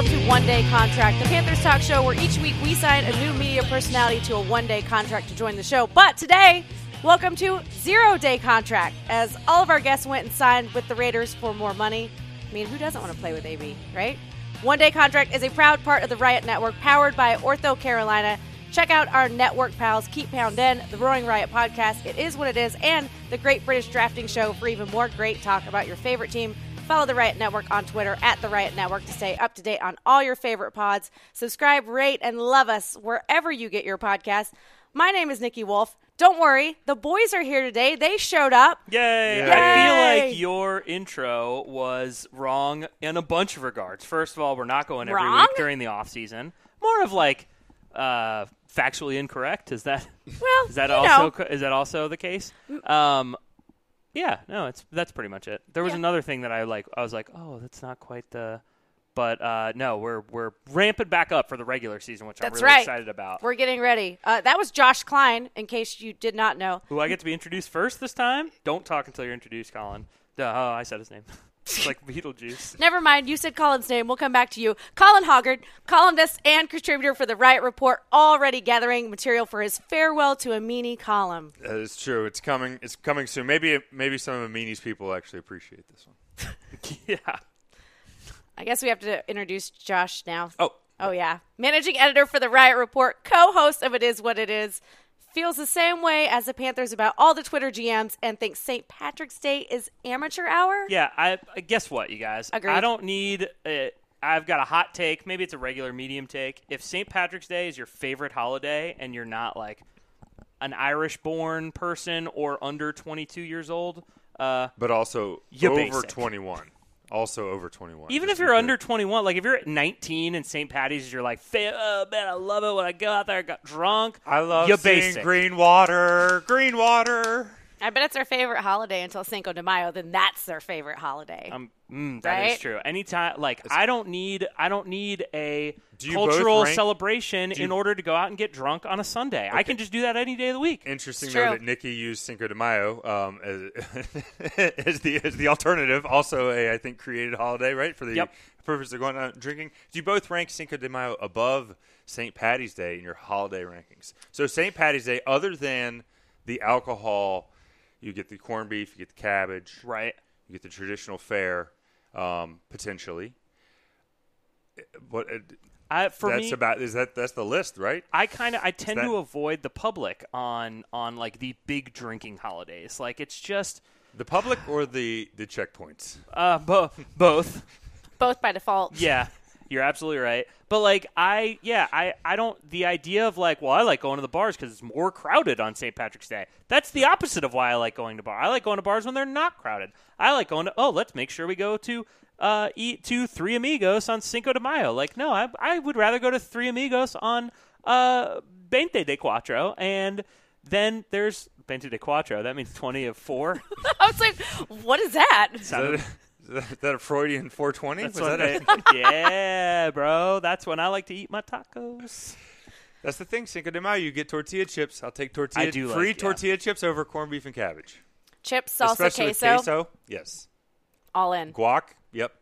welcome to One Day Contract, the Panthers talk show where each week we sign a new media personality to a one day contract to join the show. But today, welcome to Zero Day Contract, as all of our guests went and signed with the Raiders for more money. I mean, who doesn't want to play with AB, right? One Day Contract is a proud part of the Riot Network, powered by Ortho Carolina. Check out our network pals, Keep Poundin, the Roaring Riot podcast, It Is What It Is, and the Great British Drafting Show for even more great talk about your favorite team. Follow the Riot Network on Twitter at the Riot Network to stay up to date on all your favorite pods. Subscribe, rate, and love us wherever you get your podcasts. My name is Nikki Wolf. Don't worry, the boys are here today. They showed up. Yay! I feel like your intro was wrong in a bunch of regards. First of all, we're not going every Wrong? week during the off season. More of like uh, factually incorrect. Is that Well, is that you also know. is that also the case? Um, yeah, no, it's that's pretty much it. There was Yeah. another thing that I like. I was like, oh, that's not quite the. But uh, no, we're we're ramping back up for the regular season, which That's I'm really right. excited about. We're getting ready. Uh, that was Josh Klein, in case you did not know. Who I get to be introduced first this time? Don't talk until you're introduced, Colin. Duh, oh, I said his name. it's like Beetlejuice. Never mind, you said Colin's name. We'll come back to you. Colin Hoggard, columnist and contributor for the Riot Report, already gathering material for his farewell to a meanie column. That is true. It's coming. It's coming soon. Maybe maybe some of Amini's people actually appreciate this one. yeah. I guess we have to introduce Josh now. Oh, Oh, yeah. Managing editor for the Riot Report, co host of It Is What It Is, feels the same way as the Panthers about all the Twitter GMs and thinks St. Patrick's Day is amateur hour. Yeah, I, I guess what, you guys? Agreed. I don't need. Uh, I've got a hot take. Maybe it's a regular medium take. If St. Patrick's Day is your favorite holiday and you're not like an Irish born person or under 22 years old, uh, but also You over basic. 21. Also over 21. even if you're under 21, like if you're at 19 and St. Patty's, you're like, oh man, I love it when I go out there, I got drunk. I love you seeing basic. green water. Green water. I bet it's their favorite holiday until Cinco de Mayo. Then that's their favorite holiday. Um, mm, that is Right? true. Anytime, like I don't need, I don't need a Do cultural rank- celebration do in order to go out and get drunk on a Sunday. I can just do that any day of the week. Interesting though that Nikki used Cinco de Mayo um, as, as the as the alternative. Also a I think created holiday right for the Yep. purpose of going out drinking. Do you both rank Cinco de Mayo above St. Patty's Day in your holiday rankings? So St. Patty's Day, other than the alcohol, you get the corned beef, you get the cabbage, Right. you get the traditional fare, um, potentially. But I, for that's me, about is that that's the list, right? I kind of I tend that- to avoid the public on on like the big drinking holidays. Like it's just The public or the the checkpoints? uh bo- both. Both by default. Yeah, you're absolutely right. But like I, yeah, I, I don't. The idea of like, well, I like going to the bars because it's more crowded on St. Patrick's Day. That's the opposite of why I like going to bars. I like going to bars when they're not crowded. I like going to. Oh, let's make sure we go to uh, eat to Three Amigos on Cinco de Mayo. Like, no, I, I would rather go to Three Amigos on uh, Veinte de Cuatro, and then there's Veinte de Cuatro. That means twenty of four. I was like, what is that? Is that, a, that a Freudian 420? That's Was that a- they- yeah, bro. That's when I like to eat my tacos. That's the thing. Cinco de Mayo, you get tortilla chips. I'll take tortilla I do like- free yeah. tortilla chips over corned beef and cabbage. Chips, salsa, Especially queso, with queso. Yes. all in. Guac. Yep.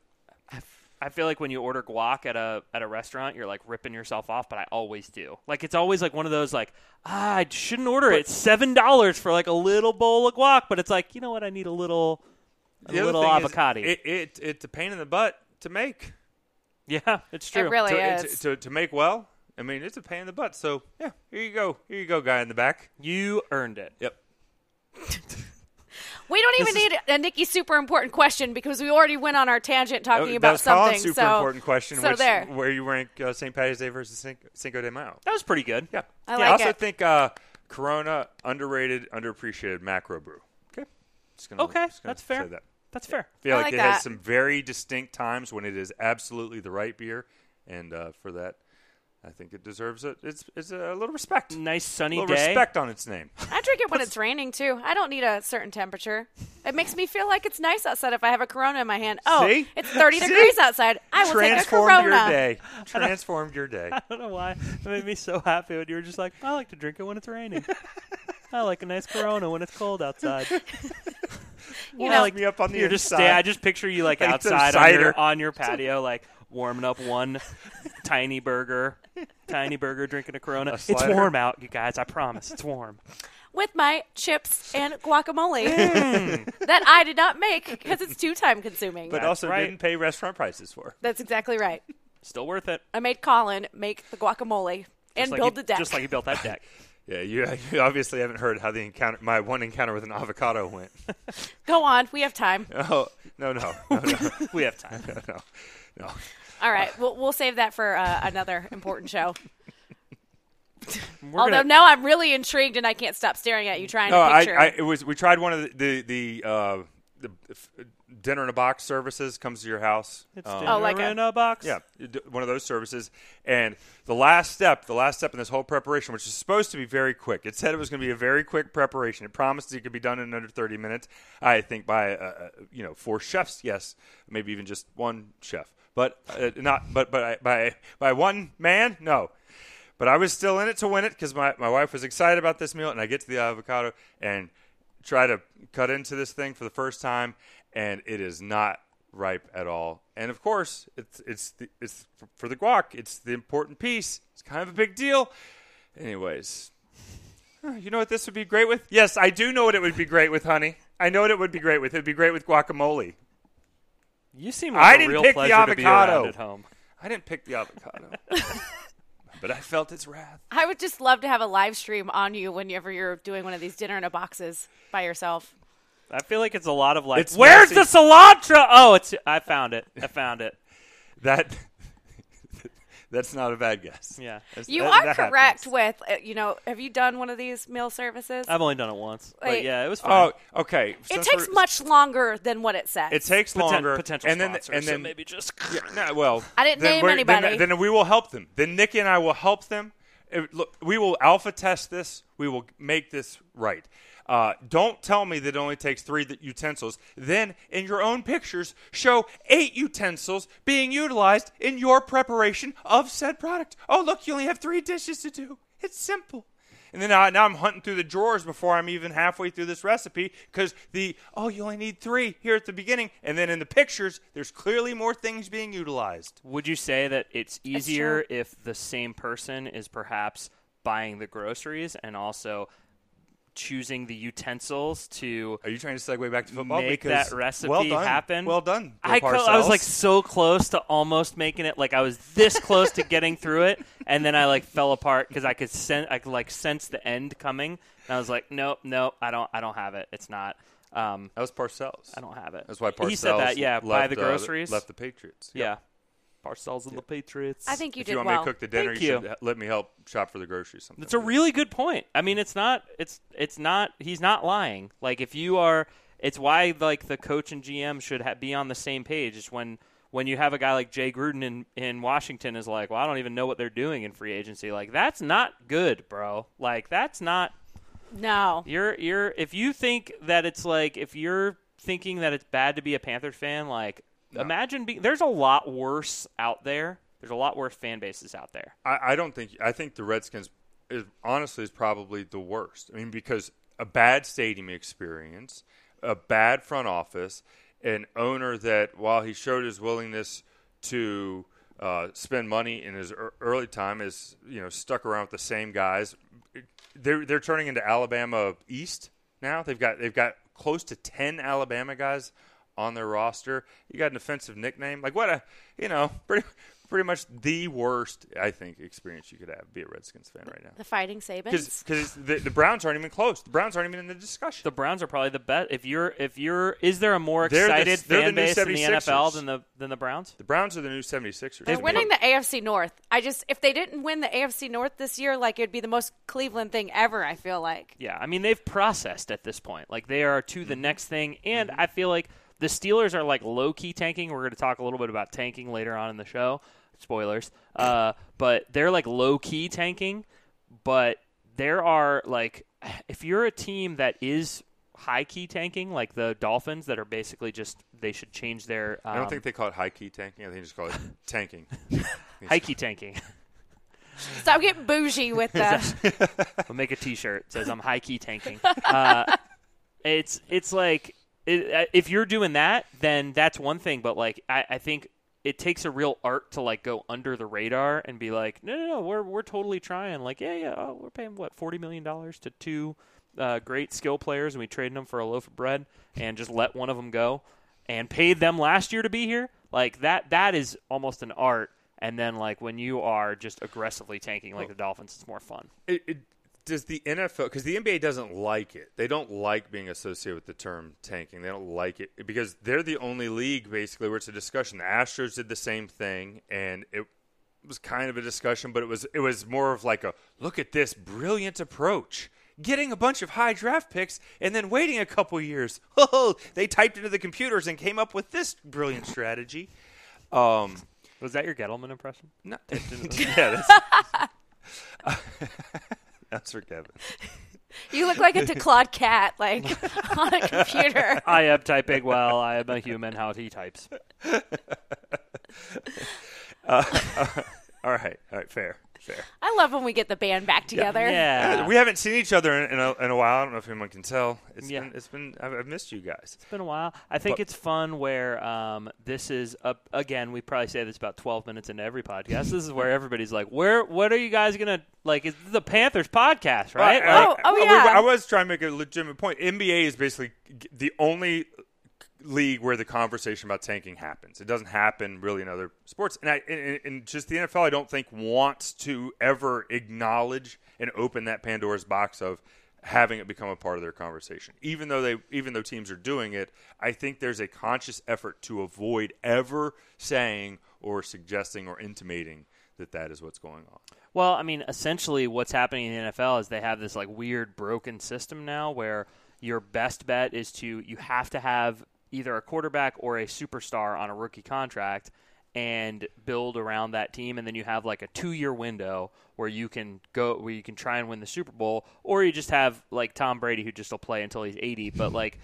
I feel like when you order guac at a at a restaurant, you're like ripping yourself off, but I always do. Like it's always like one of those like ah, I shouldn't order it. It's seven dollars for like a little bowl of guac, but it's like you know what? I need a little a The other little avocado. It, it it's a pain in the butt to make. yeah, it's true. It really to, is. to, to, to make well. I mean, it's a pain in the butt. So yeah, here you go. Here you go, guy in the back. you earned it. Yep. We don't even is- need a Nikki super important question because we already went on our tangent talking that about was something. Colin's super so, important question. so which, there. Where you rank uh, St. Patty's Day versus Cin- Cinco de Mayo? That was pretty good. Yeah. I Yeah, like also it. think uh, Corona underrated, underappreciated macro brew. Okay. Just gonna, Okay, just gonna that's fair. Say that. That's fair. feel I like, like it that. has some very distinct times when it is absolutely the right beer, and uh, for that, I think it deserves it. It's it's a little respect, Nice sunny little day. respect on its name. I drink it when it's raining too. I don't need a certain temperature. It makes me feel like it's nice outside if I have a Corona in my hand. Oh, See? it's 30 See? degrees outside. I will take a Transformed Corona. your day. Transformed your day. I don't know why. It made me so happy when you were just like, I like to drink it when it's raining. I like a nice Corona when it's cold outside. You Well, know, like me up on the You're just inside. sta- I just picture you like Like some outside on your, on your patio, like warming up one tiny burger, tiny burger, drinking a Corona. It's slider? warm out, you guys. I promise, it's warm. With my chips and guacamole mm. that I did not make because it's too time consuming. but That's also right. didn't pay restaurant prices for. That's exactly right. Still worth it. I made Colin make the guacamole and Just like build he- the deck. Just like he built that deck. Yeah, you, you obviously haven't heard how the encounter, my one encounter with an avocado went. Go on, we have time. oh no no no no we have time. no no. no. All right, we'll, we'll save that for uh, another important show. We're Although gonna- now I'm really intrigued and I can't stop staring at you trying No, to I, picture. I it was we tried one of the the, the uh, the f- dinner in a box services comes to your house. It's Um, dinner Oh, like a- in a box. Yeah, one of those services. And the last step, the last step in this whole preparation, which is supposed to be very quick. It said it was going to be a very quick preparation. It promised it could be done in under 30 minutes. I think by uh, uh, you know four chefs, yes, maybe even just one chef, but uh, not but but by by one man, no. But I was still in it to win it because my, my wife was excited about this meal, and I get to the avocado and try to cut into this thing for the first time, and it is not ripe at all. And of course, it's it's the, it's for the guac. It's the important piece. It's kind of a big deal. Anyways, you know what this would be great with? Yes, I do know what it would be great with, honey. I know what it would be great with. It'd be great with guacamole. You seem like a didn't real pick the pleasure to be around avocado. at home. I didn't pick the avocado, but I felt its wrath. I would just love to have a live stream on you whenever you're doing one of these dinner in a boxes by yourself. I feel like it's a lot of like, It's where's messy. the cilantro? Oh, it's I found it. I found it. That that's not a bad guess. Yeah. You that- are that correct happens. with, uh, you know, have you done one of these meal services? I've only done it once, but yeah, it was fun. Oh, okay. it takes much longer than what it says. It takes Poten- longer. potential and then sponsor, and so then maybe just Yeah, no, well, I didn't then name we're- then- anybody. Then, we will help them. Then Nikki and I will help them. Look, we will alpha test this. We will make this right. Uh, don't tell me that it only takes three utensils. Then, in your own pictures, show eight utensils being utilized in your preparation of said product. Oh, look, you only have three dishes to do. It's simple. And then I, now I'm hunting through the drawers before I'm even halfway through this recipe because the, oh, you only need three here at the beginning. And then in the pictures, there's clearly more things being utilized. Would you say that it's easier if the same person is perhaps buying the groceries and also choosing the utensils to Are you trying to segue back to football? make Because- that recipe well done. happen? Well done. I, co- I was like so close to almost making it. Like I was this close to getting through it, and then I like fell apart because I could sense, I could like sense the end coming, and I was like, nope, nope, I don't, I don't have it. It's not. Um, that was Parcells. I don't have it. That's why Parcells he said that. Yeah, left, buy the uh, groceries. left the Patriots. Yep. yeah, Parcells and the Patriots. I think you If did you want well. me to cook the dinner, Thank you, you. should let me help shop for the groceries. Sometime. That's a really good point. I mean, it's not. It's it's not. He's not lying. Like if you are, it's why like the coach and GM should ha- be on the same page. Is when when you have a guy like Jay Gruden in in Washington is like, well, I don't even know what they're doing in free agency. Like that's not good, bro. Like that's not. no. You're you're if you think that it's like if you're thinking that it's bad to be a Panthers fan, like imagine being. There's a lot worse out there. There's a lot worse fan bases out there. I, I don't think. I think the Redskins, is, honestly, is probably the worst. I mean, because a bad stadium experience, a bad front office, an owner that, while he showed his willingness to uh, spend money in his ear- early time, is you know stuck around with the same guys. They're they're turning into Alabama East now. They've got they've got close to ten Alabama guys on their roster. You got an offensive nickname, like what a you know pretty pretty much the worst I think experience you could have be a Redskins fan right now. The Fighting Sabans. Because the, the Browns aren't even close. The Browns aren't even in the discussion. the Browns are probably the best. If you're, if you're, is there a more excited the fan new base in the NFL than the than the Browns? The Browns are the new 76ers. They're winning the AFC North. I just, if they didn't win the AFC North this year, like it'd be the most Cleveland thing ever. I feel like. Yeah, I mean they've processed at this point. Like they are to the Mm-hmm. next thing, and I feel like the Steelers are like low key tanking. We're going to talk a little bit about tanking later on in the show. Spoilers, uh, but they're like low key tanking. But there are like, if you're a team that is high key tanking, like the Dolphins, that are basically just they should change their. Um, I don't think they call it high key tanking. I think they just call it tanking. high key tanking. Stop getting bougie with the. I'll make a T-shirt says I'm high key tanking. Uh, it's it's like it, uh, if you're doing that, then that's one thing. But like I, I think it takes a real art to like go under the radar and be like, no, no, no, we're we're totally trying. Like, yeah, yeah, oh, we're paying what forty million dollars to two uh, great skill players, and we traded them for a loaf of bread, and just let one of them go, and paid them last year to be here. Like that, that is almost an art. And then like when you are just aggressively tanking like the Dolphins, it's more fun. It, it, does the NFL because the NBA doesn't like it. They don't like being associated with the term tanking. They don't like it because they're the only league basically where it's a discussion. The Astros did the same thing, and it was kind of a discussion, but it was it was more of like a look at this brilliant approach. Getting a bunch of high draft picks and then waiting a couple years. Oh, they typed into the computers and came up with this brilliant strategy. Um, Was that your Gettleman impression? no, yeah, that's, that's for Kevin. You look like a DeClaude cat, like on a computer. I am typing well. I am a human. How he types. Uh, All right, all right, fair, fair. I love when we get the band back together. Yeah, We haven't seen each other in, in, a, in a while. I don't know if anyone can tell. It's Yeah. been, it's been. I've, I've missed you guys. It's been a while. I think But- it's fun where um, this is up again. We probably say this about twelve minutes into every podcast. This is where everybody's like, "Where? What are you guys gonna like?" It's the Panthers podcast, right? I, Like, Oh, oh, I- yeah. I was trying to make a legitimate point. NBA is basically the only league where the conversation about tanking happens. It doesn't happen really in other sports, and I and, and just the NFL. I don't think wants to ever acknowledge and open that Pandora's box of having it become a part of their conversation. Even though they, even though teams are doing it, I think there's a conscious effort to avoid ever saying or suggesting or intimating that that is what's going on. Well, I mean, essentially, what's happening in the NFL is they have this like weird broken system now where your best bet is to you have to have either a quarterback or a superstar on a rookie contract and build around that team and then you have like a 2-year window where you can go where you can try and win the Super Bowl or you just have like Tom Brady who just will play until he's 80 but like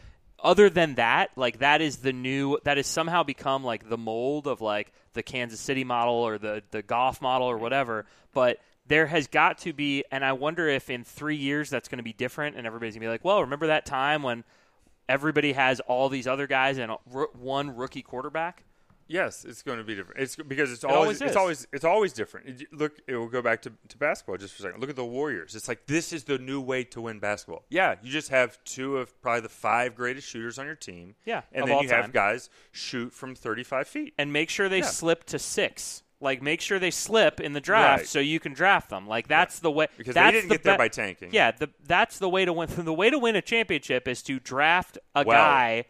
other than that, like that is the new that has somehow become like the mold of like the Kansas City model or the the golf model or whatever. But there has got to be, and I wonder if in three years that's going to be different, and everybody's gonna be like, well, remember that time when everybody has all these other guys and one rookie quarterback? Yes, it's going to be different. It's because it's always always, it's always it's always different. It- look, it will go back to, to basketball just for a second. Look at the Warriors. It's like this is the new way to win basketball. Yeah, you just have two of probably the five greatest shooters on your team. Yeah, and then you time. have guys shoot from thirty five feet. and make sure they Yeah. slip to six. Like make sure they slip in the draft Right. so you can draft them. Like that's the way. Because they that's didn't the get there be- by tanking. Yeah, the, that's the way to win. The way to win a championship is to draft a Well. guy.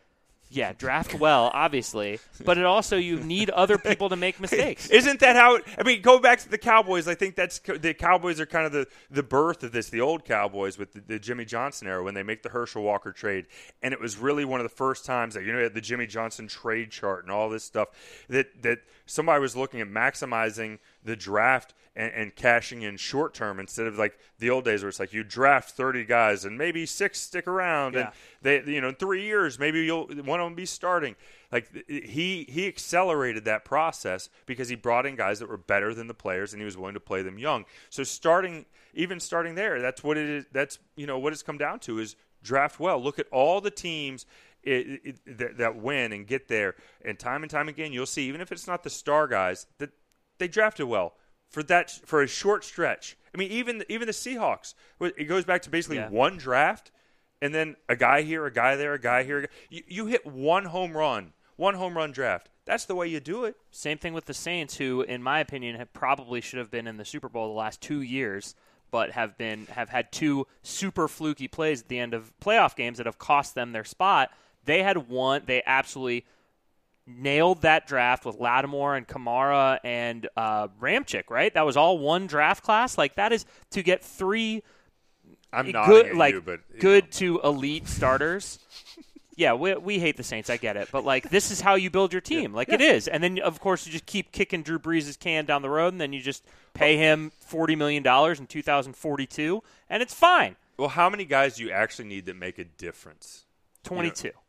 Yeah, draft well, obviously, but it also you need other people to make mistakes. Isn't that how? It, I mean, go back to the Cowboys. I think that's the Cowboys are kind of the, the birth of this. The old Cowboys with the, the Jimmy Johnson era when they make the Herschel Walker trade, and it was really one of the first times that you know the Jimmy Johnson trade chart and all this stuff that that somebody was looking at maximizing the draft and, and cashing in short term instead of like the old days where it's like you draft thirty guys and maybe six stick around and they you know in three years maybe you'll one of them be starting. Like he he accelerated that process because he brought in guys that were better than the players and he was willing to play them young. So starting even starting there that's what it is that's you know what it's come down to is draft well. Look at all the teams it, it, that, that win and get there. And time and time again you'll see even if it's not the star guys that they drafted well for that for a short stretch i mean even even the seahawks it goes back to basically Yeah. one draft and then a guy here, a guy there, a guy here. You, you hit one home run, one home run draft. That's the way you do it. Same thing with the Saints, who, in my opinion, have probably should have been in the Super Bowl the last two years, but have been have had two super fluky plays at the end of playoff games that have cost them their spot. They had one. They absolutely nailed that draft with Lattimore and Kamara and uh, Ramczyk. Right, that was all one draft class. Like that is to get three I'm not good, like you, but you good know. to elite starters. yeah, we, we hate the Saints. I get it, but like this is how you build your team. Like it is, and then of course you just keep kicking Drew Brees' can down the road, and then you just pay him forty million dollars in 2042, and it's fine. Well, how many guys do you actually need that make a difference? Twenty-two. I- I-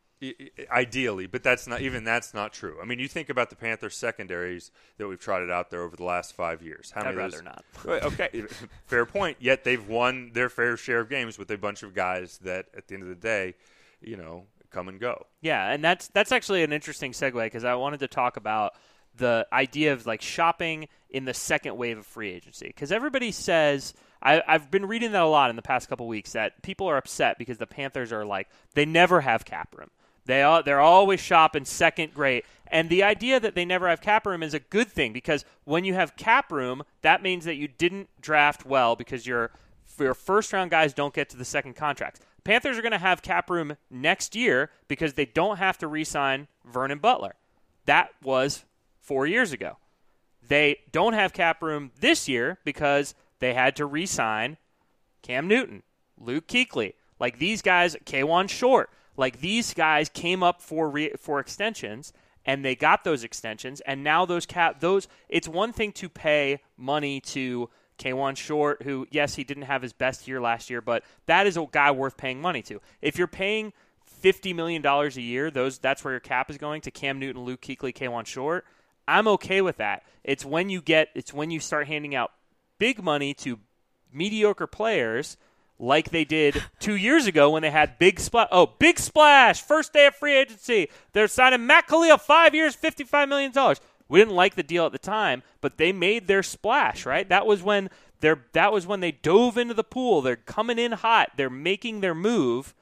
Ideally, but that's not even that's not true. I mean, you think about the Panthers secondaries that we've trotted out there over the last five years. How I'd many rather not. Okay, fair point. Yet they've won their fair share of games with a bunch of guys that, at the end of the day, you know, come and go. Yeah, and that's that's actually an interesting segue because I wanted to talk about the idea of like shopping in the second wave of free agency because everybody says I, I've been reading that a lot in the past couple weeks that people are upset because the Panthers are like they never have cap room. They are they're always shopping second grade. And the idea that they never have cap room is a good thing because when you have cap room, that means that you didn't draft well because your your first round guys don't get to the second contracts. Panthers are going to have cap room next year because they don't have to re-sign Vernon Butler. That was 4 years ago. They don't have cap room this year because they had to re-sign Cam Newton, Luke Kuechly, like these guys, Kawann Short, like these guys came up for re- for extensions and they got those extensions and now those cap those it's one thing to pay money to Kawann Short, who yes he didn't have his best year last year, but that is a guy worth paying money to. If you're paying fifty million dollars a year, those that's where your cap is going to Cam Newton, Luke Kuechly, Kawann Short. I'm okay with that. It's when you get it's when you start handing out big money to mediocre players like they did two years ago when they had big splash. Oh, big splash! First day of free agency, they're signing Matt Kalil, five years, fifty-five million dollars. We didn't like the deal at the time, but they made their splash. Right? That was when they're that was when they dove into the pool. They're coming in hot. They're making their move,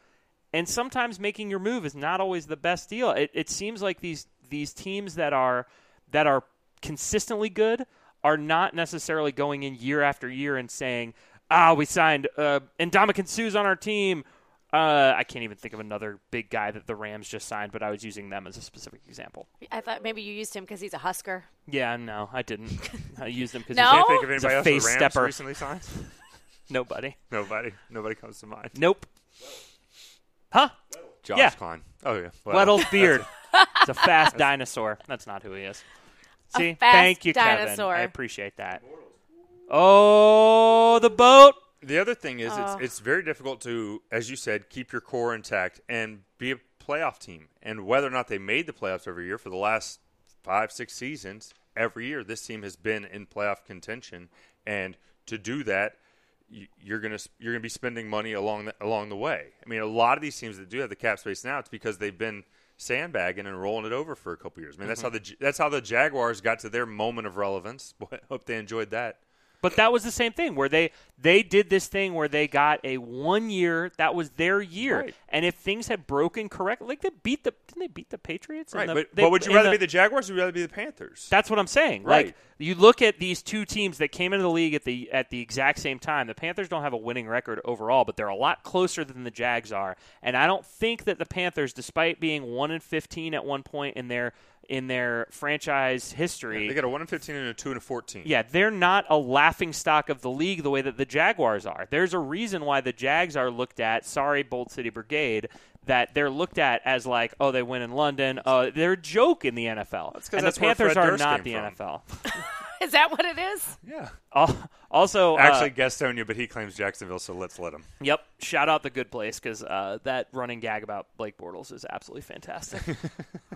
and sometimes making your move is not always the best deal. It, it seems like these these teams that are that are consistently good are not necessarily going in year after year and saying, ah, we signed uh, Ndamukong Suh's on our team. Uh, I can't even think of another big guy that the Rams just signed, but I was using them as a specific example. I thought maybe you used him because he's a Husker. Yeah, no, I didn't. I used him because No? Can't think of He's a anybody else face the Rams stepper. recently signed. nobody. Nobody. Nobody comes to mind. Nope. Huh? Josh Yeah. Klein. Oh yeah. Weddle's beard. it's a fast dinosaur. That's not who he is. See, fast thank you, dinosaur. Kevin. I appreciate that. Oh, the boat. The other thing is, Oh. it's it's very difficult to, as you said, keep your core intact and be a playoff team. And whether or not they made the playoffs every year for the last five, six seasons, every year this team has been in playoff contention. And to do that, you- you're gonna you're gonna be spending money along the, along the way. I mean, a lot of these teams that do have the cap space now, it's because they've been sandbagging and rolling it over for a couple years. I mean, that's mm-hmm. how the that's how the Jaguars got to their moment of relevance. Boy, I hope they enjoyed that. But that was the same thing where they they did this thing where they got a one year that was their year, Right. and if things had broken correctly, like they beat the didn't they beat the Patriots? Right, the- but, they- but would you rather the- be the Jaguars or would you rather be the Panthers? That's what I'm saying. Right. Like you look at these two teams that came into the league at the at the exact same time. The Panthers don't have a winning record overall, but they're a lot closer than the Jags are. And I don't think that the Panthers, despite being one and fifteen at one point in their in their franchise history, They got a one and fifteen and a two and a fourteen. yeah, they're not a laughing stock of the league the way that the Jaguars are. There's a reason why the Jags are looked at, sorry, Bold City Brigade, that they're looked at as like, oh, they win in London. Uh, they're a joke in the NFL. 'cause and that's the Panthers are Durst not the from. NFL. Is that what it is? yeah. Al- also, uh, Actually, Gastonia, but he claims Jacksonville, so let's let him. yep, shout out the good place because uh, that running gag about Blake Bortles is absolutely fantastic.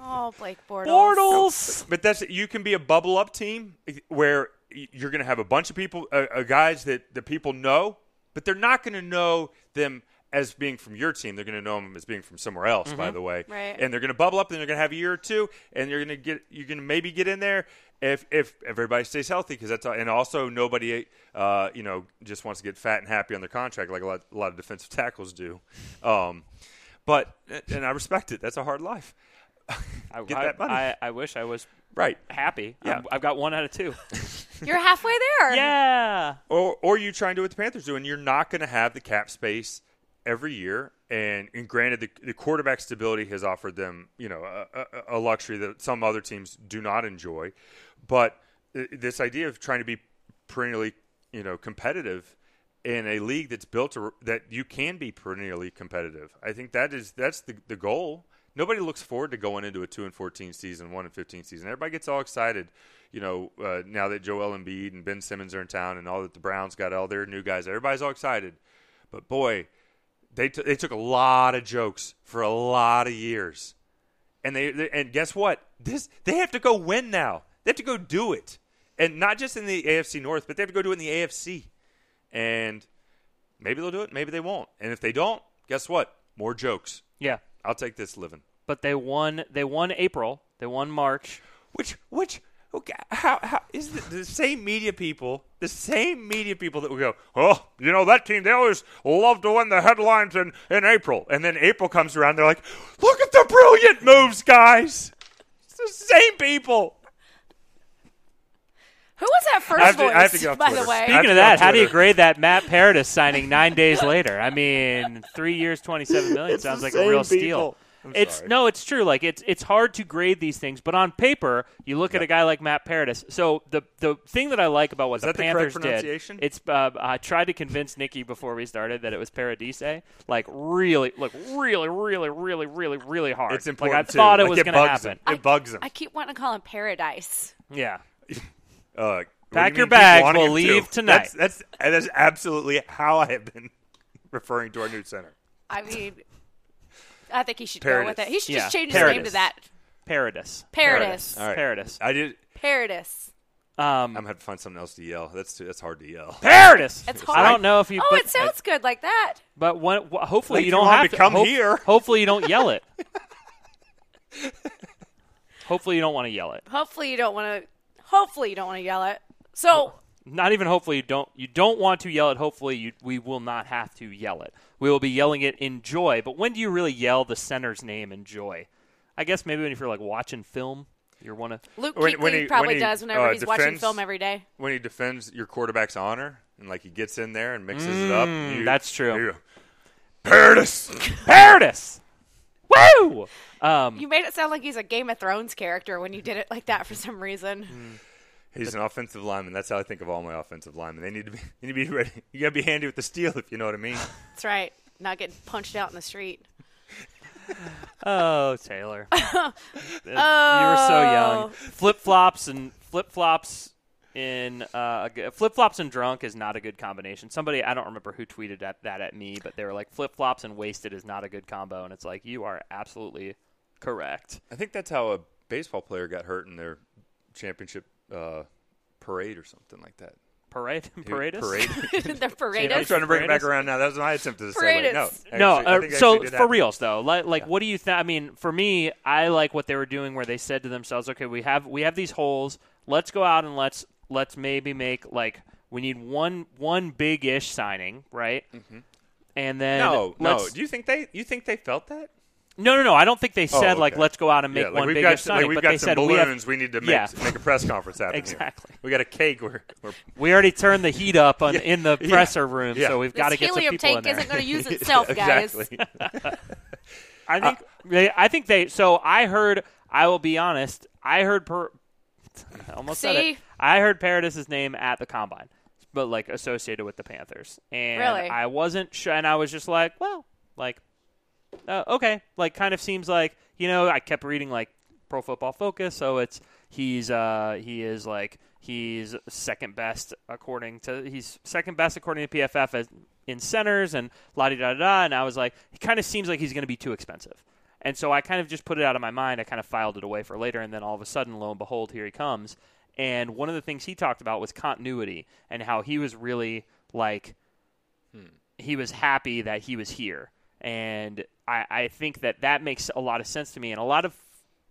Oh, Blake Bortles. Bortles! But that's you can be a bubble up team where you're going to have a bunch of people, uh, uh, guys that the people know, but they're not going to know them as being from your team. They're going to know them as being from somewhere else. By the way, Right. And they're going to bubble up, and they're going to have a year or two, and you're going to get you're going to maybe get in there if if everybody stays healthy because that's all, and also nobody uh, you know just wants to get fat and happy on their contract like a lot, a lot of defensive tackles do. Um, but and I respect it. That's a hard life. I, Get I- that money. I, I wish I was Right. happy. Yeah. I'm- I've got one out of two. You're halfway there. yeah. or or you try and do what the Panthers do, and you're not going to have the cap space every year. And, and granted, the, the quarterback stability has offered them, you know, a, a, a luxury that some other teams do not enjoy. But this idea of trying to be perennially, you know, competitive in a league that's built to, that you can be perennially competitive, I think that is that's the the goal. Nobody looks forward to going into a two and fourteen season, one and fifteen season. Everybody gets all excited, you know, uh, now that Joel Embiid and Ben Simmons are in town, and all that the Browns got all their new guys. Everybody's all excited, but boy, they t- they took a lot of jokes for a lot of years, and they, they and guess what? This they have to go win now. They have to go do it, and not just in the AFC North, but they have to go do it in the AFC, and maybe they'll do it, maybe they won't, and if they don't, guess what? More jokes. Yeah. I'll take this living. But they won. They won April. They won March. Which which Okay, how, how is the, the same media people, the same media people that will go, oh, you know that team, they always love to win the headlines in, in April, and then April comes around, they're like, look at the brilliant moves, guys. It's the same people. Who was that first I have to- voice? I have to get off by the way, Speaking of that, how do you grade that Matt Paradis signing nine days later? I mean, three years, twenty-seven million It's sounds like a real same steal. People. I'm It's sorry. no, it's true. Like it's it's hard to grade these things, but on paper, you look at a guy like Matt Paradis. So the the thing that I like about what Is the that the Panthers correct did, it's uh, I tried to convince Nikki before we started that it was Paradise. Like really, look, really, really, really, really, really hard. It's important Like I too. thought it Like, was going to happen. Him. It bugs him. I keep wanting to call him Paradise. Yeah. Uh, Pack you your mean keep bags, we'll him to? leave tonight. That's, that's and that's absolutely how I have been referring to our new center. I mean, I think he should go with it. He should Yeah, just change his name to that. Paradis. Paradis. All right. Paradis. I did. Paradis. Um, I'm gonna have to find something else to yell. That's too, that's hard to yell. Paradis. It's hard. I don't know if you. Oh, but, it sounds good like that. But when, wh- hopefully Like you you don't want have him to come hope- here. Hopefully you don't yell it. hopefully you don't want to yell it. Hopefully you don't want to. Hopefully you don't want to yell it. So Not even hopefully you don't. You don't want to yell it. Hopefully you, we will not have to yell it. We will be yelling it in joy. But when do you really yell the center's name in joy? I guess maybe when you're like watching film, you're one of. Luke When- Kuechly when he- probably when he, does whenever uh, he's watching film every day. When he defends your quarterback's honor and like he gets in there and mixes it up. Mm, you- that's true. you go, Paradis. Paradis. Woo! Um, You made it sound like he's a Game of Thrones character when you did it like that for some reason. He's an offensive lineman. That's how I think of all my offensive linemen. They need to be. They need to be ready. You gotta be handy with the steel, if you know what I mean. That's right. Not getting punched out in the street. Oh, Taylor. oh. you were so young. Flip flops and flip flops in uh, flip flops and drunk is not a good combination. Somebody I don't remember who tweeted at, that at me, but they were like flip flops and wasted is not a good combo, and it's like you are absolutely correct. I think that's how a baseball player got hurt in their championship uh, parade or something like that. Parade, He- paradis. Parade. the I'm trying to bring it back around now. That was my attempt to say Paradis. no. No, Actually, I uh, so for happen. reals though, like, like Yeah. what do you think? I mean, for me, I like what they were doing, where they said to themselves, "Okay, we have we have these holes. Let's go out and let's let's maybe make like we need one one big ish signing, right? Mm-hmm. And then. No, no. Do you think they? You think they felt that? No, no, no. I don't think they Oh, said like let's go out and make yeah, like one we've big got ish signing, like we've but got they some said balloons. we have. need to make Yeah. make a press conference happen. here. Exactly. We got a cake. We're, we're We already turned the heat up on, Yeah, in the yeah, presser room, yeah. so we've got to get some helium people in tank there. isn't going to use itself, guys. exactly. I uh, think they, I think they. So I heard. I will be honest. I heard per. I almost said See? it. I heard Paradis' name at the combine, but like associated with the Panthers, and Really? I wasn't sure. And I was just like, well, like, uh, okay, like kind of seems like you know. I kept reading like Pro Football Focus, so it's he's uh he is like he's second best according to he's second best according to PFF as in centers and la di da da da. And I was like, he kind of seems like he's going to be too expensive. And so I kind of just put it out of my mind. I kind of filed it away for later, and then all of a sudden, lo and behold, here he comes. And one of the things he talked about was continuity and how he was really like he was happy that he was here. And I, I think that that makes a lot of sense to me, and a lot of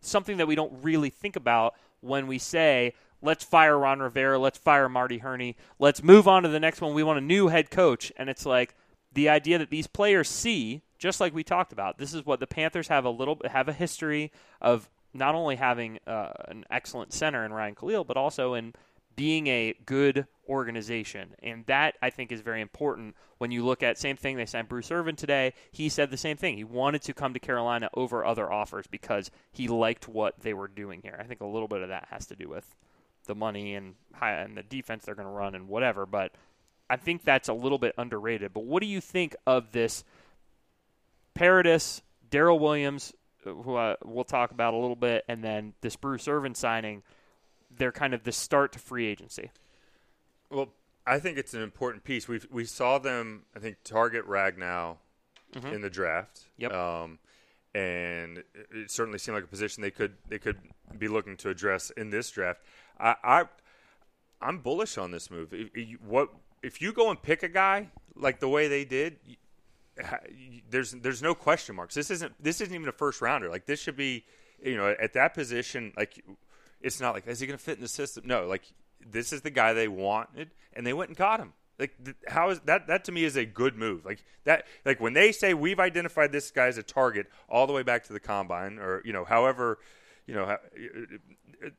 something that we don't really think about when we say, let's fire Ron Rivera, let's fire Marty Hurney, let's move on to the next one. We want a new head coach. And it's like the idea that these players see, just like we talked about, this is what the Panthers have a little have a history of not only having uh, an excellent center in Ryan Kalil, but also in being a good organization. And that, I think, is very important when you look at same thing. They signed Bruce Irvin today. He said the same thing. He wanted to come to Carolina over other offers because he liked what they were doing here. I think a little bit of that has to do with the money and high, and the defense they're going to run and whatever. But I think that's a little bit underrated. But what do you think of this Paradis, Daryl Williams, who uh, we'll talk about a little bit, and then this Bruce Irvin signing? They're kind of the start to free agency. Well, I think it's an important piece. We we saw them, I think, target Ragnow in the draft. Mm-hmm. Yep. Um, and it- certainly seemed like a position they could they could be looking to address in this draft. I, I I'm bullish on this move. If, if you- what if you go and pick a guy like the way they did? you- ha- you- There's there's no question marks. This isn't this isn't even a first rounder. Like this should be, you know, at that position. Like it's not like is he going to fit in the system? No, like this is the guy they wanted, and they went and caught him. Like th- how is that? That to me is a good move. Like that. Like when they say we've identified this guy as a target all the way back to the combine, or you know, however, you know, at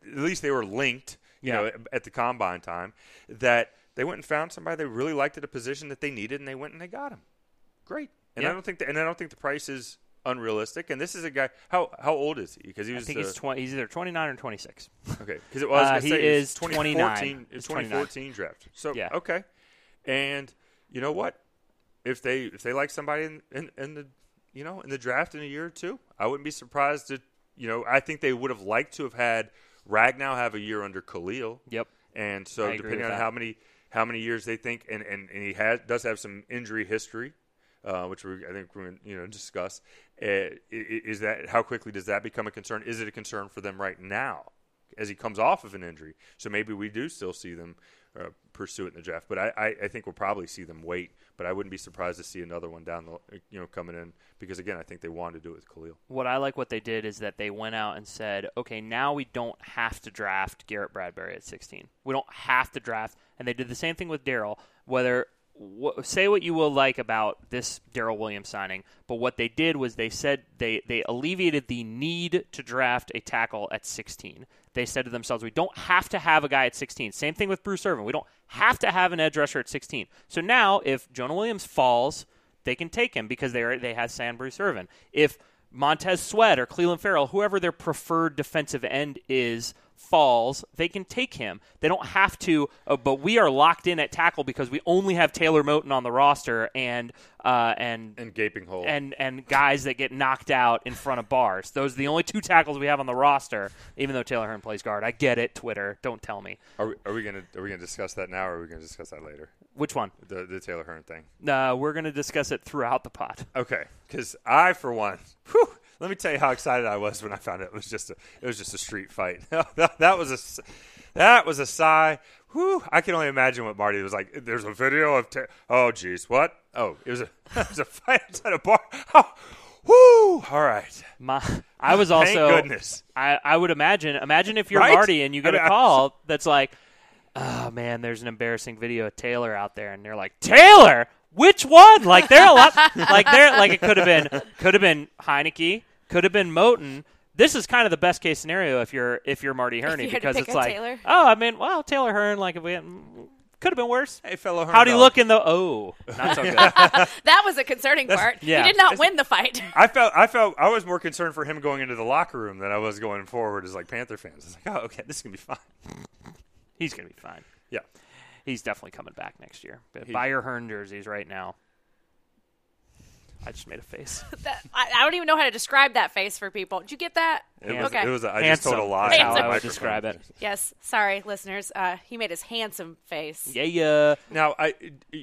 least they were linked. You Yeah. know, at the combine time, that they went and found somebody they really liked at a position that they needed, and they went and they got him. Great. And Yeah. I don't think that, and I don't think the price is unrealistic. And this is a guy. How how old is he? Because he was. I think the, he's twenty. He's either twenty nine or twenty six. Okay, because it was. Uh, he is 29. 2014. It's 2014 draft. So Yeah. okay, and you know what? If they if they like somebody in, in, in the you know in the draft in a year or two, I wouldn't be surprised to you know I think they would have liked to have had Ragnow have a year under Kalil. Yep. And so depending on that. how many how many years they think, and, and, and he has does have some injury history, uh, which we I think we're going to you know discuss. Uh, is that how quickly does that become a concern? Is it a concern for them right now as he comes off of an injury? So maybe we do still see them uh, pursue it in the draft, but I, I, I think we'll probably see them wait. But I wouldn't be surprised to see another one down the you know coming in because again I think they wanted to do it with Kalil. What I like what they did is that they went out and said, okay, now we don't have to draft Garrett Bradbury at 16. We don't have to draft. And they did the same thing with Daryl. Whether wh- say what you will like about this Daryl Williams signing, but what they did was they said they they alleviated the need to draft a tackle at 16. They said to themselves, we don't have to have a guy at 16. Same thing with Bruce Irvin. We don't have to have an edge rusher at 16. So now, if Jonah Williams falls, they can take him because they are, they have San Bruce Irvin. If Montez Sweat or Clelin Ferrell, whoever their preferred defensive end is, falls, they can take him. They don't have to, uh, but we are locked in at tackle because we only have Taylor Moton on the roster and uh, and And gaping hole. and and guys that get knocked out in front of bars. Those are the only two tackles we have on the roster. Even though Taylor Hearn plays guard, I get it. Twitter, don't tell me are we, are we gonna are we gonna discuss that now, or are we gonna discuss that later? which one. The the Taylor Hearn thing. Uh, we're going to discuss it throughout the pot. Okay, because I, for one, whew, let me tell you how excited I was when I found it. It was just a, it was just a street fight. that, that was a, that was a sigh. Whew, I can only imagine what Marty was like. There's a video of, ta- oh, geez, what? Oh, it was a, it was a fight outside a bar. Oh, whoo! All right. My, I was also. Thank goodness. I, I would imagine. Imagine if you're Right? Marty and you get I mean, a I- call that's like, "Oh man, there's an embarrassing video of Taylor out there," and they're like, "Taylor, which one?" Like they're a lot. like they're like it could have been could have been Heinicke, could have been Moton. This is kind of the best case scenario if you're if you're Marty Hurney you because it's like, Taylor. oh, I mean, well, Taylor Hearn, like if we could have been worse. Hey, fellow Hearn. How'd he dog. look in the? Oh, not so good. That was a concerning part. yeah. He did not win the fight. I felt I felt I was more concerned for him going into the locker room than I was going forward as like Panther fans. It's like, oh, okay, this is gonna be fine. He's gonna be fine. Yeah. He's definitely coming back next year. But He- buy your Hearn jerseys right now. I just made a face. That, I, I don't even know how to describe that face for people. Did you get that? It was, okay. it was. A, I just told a Handsome. lie. How I would describe it. yes. Sorry, listeners. Uh, he made his handsome face. Yeah, yeah. Now, I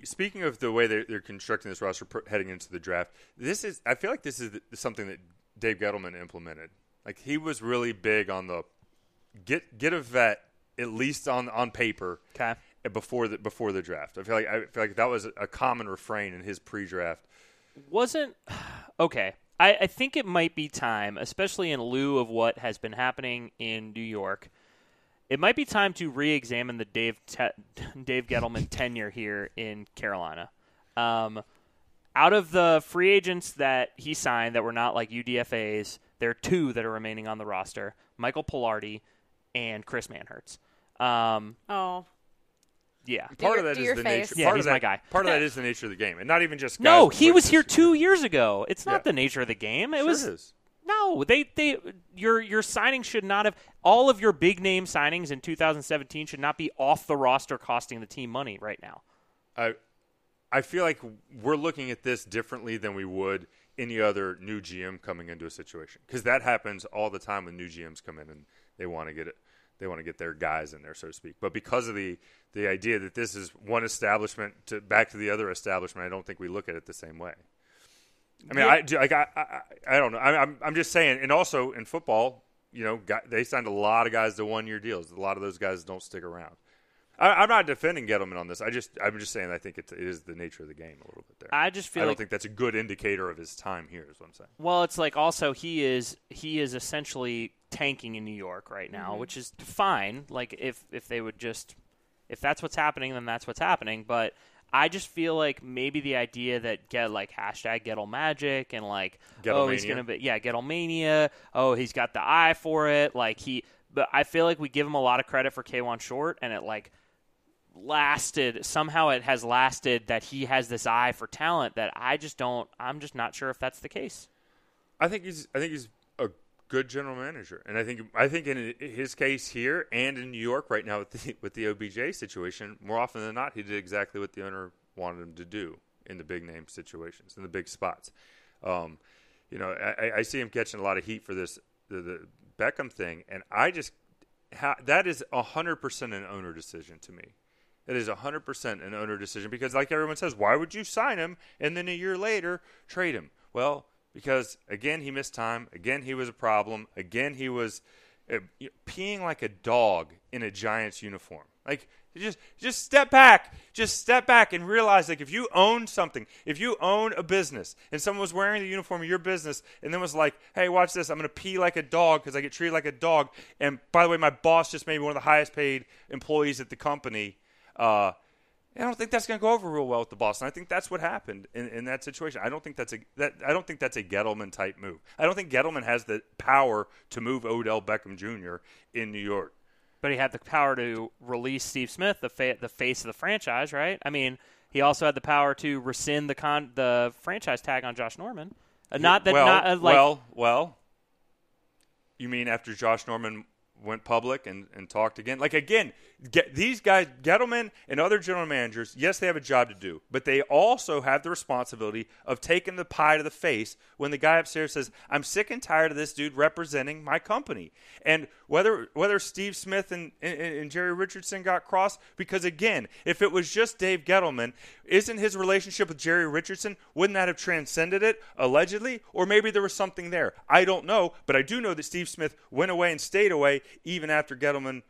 speaking of the way they're, they're constructing this roster pr- heading into the draft, this is I feel like this is the- something that Dave Gettleman implemented. Like he was really big on the get get a vet at least on on paper Okay. before the before the draft. I feel like I feel like that was a common refrain in his pre-draft. Wasn't okay. I, I think it might be time, especially in lieu of what has been happening in New York. It might be time to re-examine the Dave Te- Dave Gettleman tenure here in Carolina. Um, out of the free agents that he signed that were not like UDFA's, there are two that are remaining on the roster: Michael Palardy and Chris Manhertz. Um, Oh, yeah. Do Part your- of that do is your the face. nature. Yeah, part he's of that, my guy. Part of that is the nature of the game, and not even just No, he was here two years ago. It's not Yeah. the nature of the game. It Sure was it is. no. They they your your signing should not have all of your big name signings in 2017 should not be off the roster costing the team money right now. I I feel like we're looking at this differently than we would any other new GM coming into a situation because that happens all the time when new GMs come in and they want to get it they want to get their guys in there so to speak but because of the the idea that this is one establishment to back to the other establishment I don't think we look at it the same way I mean Yeah. I do like I, I I don't know I, I'm I'm just saying and also in football you know got, they signed a lot of guys to one year deals a lot of those guys don't stick around I, I'm not defending Gettleman on this. I just I'm just saying I think it, it is the nature of the game a little bit there. I just feel I don't like think that's a good indicator of his time here. Is what I'm saying. well, it's like also he is he is essentially tanking in New York right now, Mm-hmm. which is fine. Like if if they would just if that's what's happening, then that's what's happening. But I just feel like maybe the idea that get like hashtag Gettle Magic and like oh he's gonna be yeah Gettle Mania oh he's got the eye for it like he but I feel like we give him a lot of credit for Kawann Short and it like lasted somehow it has lasted that he has this eye for talent that I just don't I'm just not sure if that's the case. I think he's I think he's a good general manager, and I think I think in his case here and in New York right now with the with the OBJ situation, more often than not, he did exactly what the owner wanted him to do in the big name situations, in the big spots. Um, you know, I, I see him catching a lot of heat for this the, the Beckham thing, and I just ha- that is hundred percent an owner decision to me. It is 100% an owner decision because, like everyone says, why would you sign him and then a year later trade him? Well, because again, he missed time. Again, he was a problem. Again, he was uh, peeing like a dog in a Giants uniform. Like, just just step back. Just step back and realize, like, if you own something, if you own a business, and someone was wearing the uniform of your business, and then was like, "Hey, watch this. I'm going to pee like a dog because I get treated like a dog." And by the way, my boss just made me one of the highest paid employees at the company. Uh, I don't think that's going to go over real well with the boss, and I think that's what happened in, in that situation. I don't think that's a that I don't think that's a Gettleman type move. I don't think Gettleman has the power to move Odell Beckham Jr. in New York. But he had the power to release Steve Smith, the fa- the face of the franchise, right? I mean, he also had the power to rescind the con the franchise tag on Josh Norman. Uh, not that well, not uh, like well, well. You mean after Josh Norman went public and, and talked again? Like again, get these guys, Gettleman and other general managers. Yes, they have a job to do, but they also have the responsibility of taking the pie to the face when the guy upstairs says, "I'm sick and tired of this dude representing my company." And whether whether Steve Smith and, and, and Jerry Richardson got crossed, because again, if it was just Dave Gettleman, isn't his relationship with Jerry Richardson wouldn't that have transcended it allegedly, or maybe there was something there? I don't know, but I do know that Steve Smith went away and stayed away even after Gettleman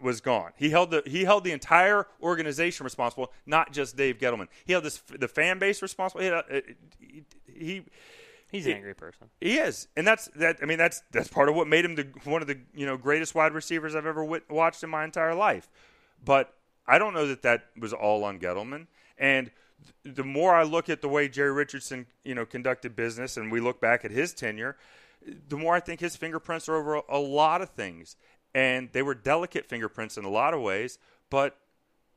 was gone. He held the he held the entire organization responsible, not just Dave Gettleman. He held this the fan base responsible. He, uh, he, he he's an angry person. he is, and that's that. I mean, that's that's part of what made him the one of the you know greatest wide receivers I've ever watched in my entire life. But I don't know that that was all on Gettleman. And th- the more I look at the way Jerry Richardson you know conducted business, and we look back at his tenure, the more I think his fingerprints are over a, a lot of things, and they were delicate fingerprints in a lot of ways, but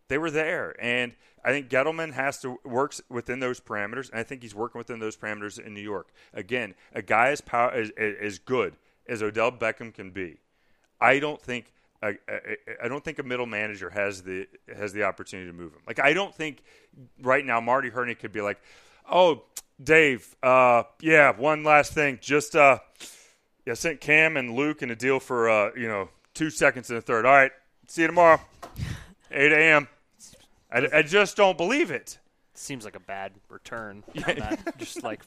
they were there. And I think Gettleman has to work within those parameters, and I think he's working within those parameters in New York. Again, a guy as power as, as good as Odell Beckham can be, I don't think. I, I, I don't think a middle manager has the has the opportunity to move him. Like I don't think right now Marty Hurney could be like, "Oh, Dave, uh, yeah, one last thing, just uh, yeah, sent Cam and Luke in a deal for uh, you know two seconds in the third. All right, see you tomorrow, eight a.m. I, I just don't believe it. Seems like a bad return. on that. just like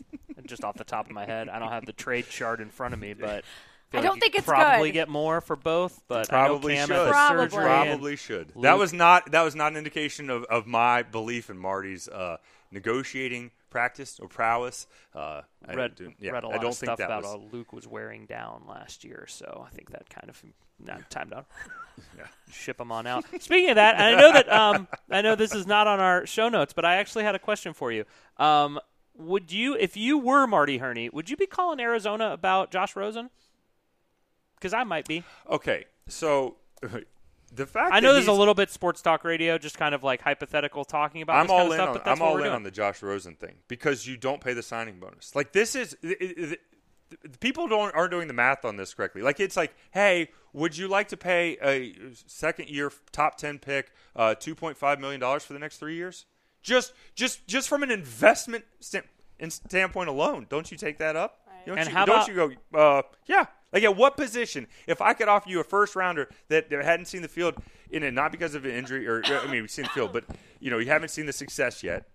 just off the top of my head, I don't have the trade chart in front of me, but feel I like don't think it's probably good. get more for both. But Probably I know Cam should. the Probably. Probably should. Luke- That was not that was not an indication of, of my belief in Marty's uh, negotiating practice or prowess. Uh, I read do- yeah, read a I lot don't of think stuff that about was, how Luke was wearing down last year, so I think that kind of not timed out. Yeah. Ship him on out. Speaking of that, and I know that um, I know this is not on our show notes, but I actually had a question for you. Um, would you, if you were Marty Hurney, would you be calling Arizona about Josh Rosen? Because I might be. Okay, so the fact I know that there's a little bit sports talk radio, just kind of like hypothetical talking about I'm this kind all of in stuff, on but that's I'm all in doing. on the Josh Rosen thing because you don't pay the signing bonus. Like this is it, it, it- people don't aren't doing the math on this correctly. Like it's like, hey, would you like to pay a second year top ten pick uh, two point five million dollars for the next three years? Just just just from an investment st- standpoint alone, don't you take that up? Don't And you, how don't about- you go? Uh, yeah. Like at what position? If I could offer you a first rounder that, hadn't seen the field in it, not because of an injury or I mean we've seen the field, but you know you haven't seen the success yet.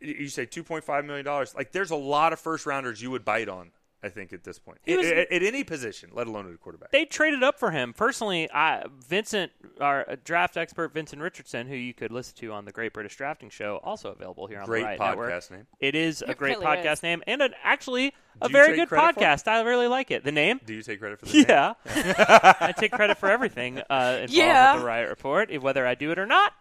You say two point five million dollars. Like there's a lot of first rounders you would bite on I think at this point, was- at, at any position, let alone at a quarterback. They traded up for him. Personally, I Vincent, our uh, draft expert Vincent Richardson, who you could listen to on the Great British Drafting Show, also available here on Great the Riot podcast Network. name. It is a great really podcast is. name and an, actually a very good credit for it? podcast. I really like it. The name? Do you take credit for the name? Yeah, I take credit for everything uh, involved Yeah. with the Riot Report, whether I do it or not.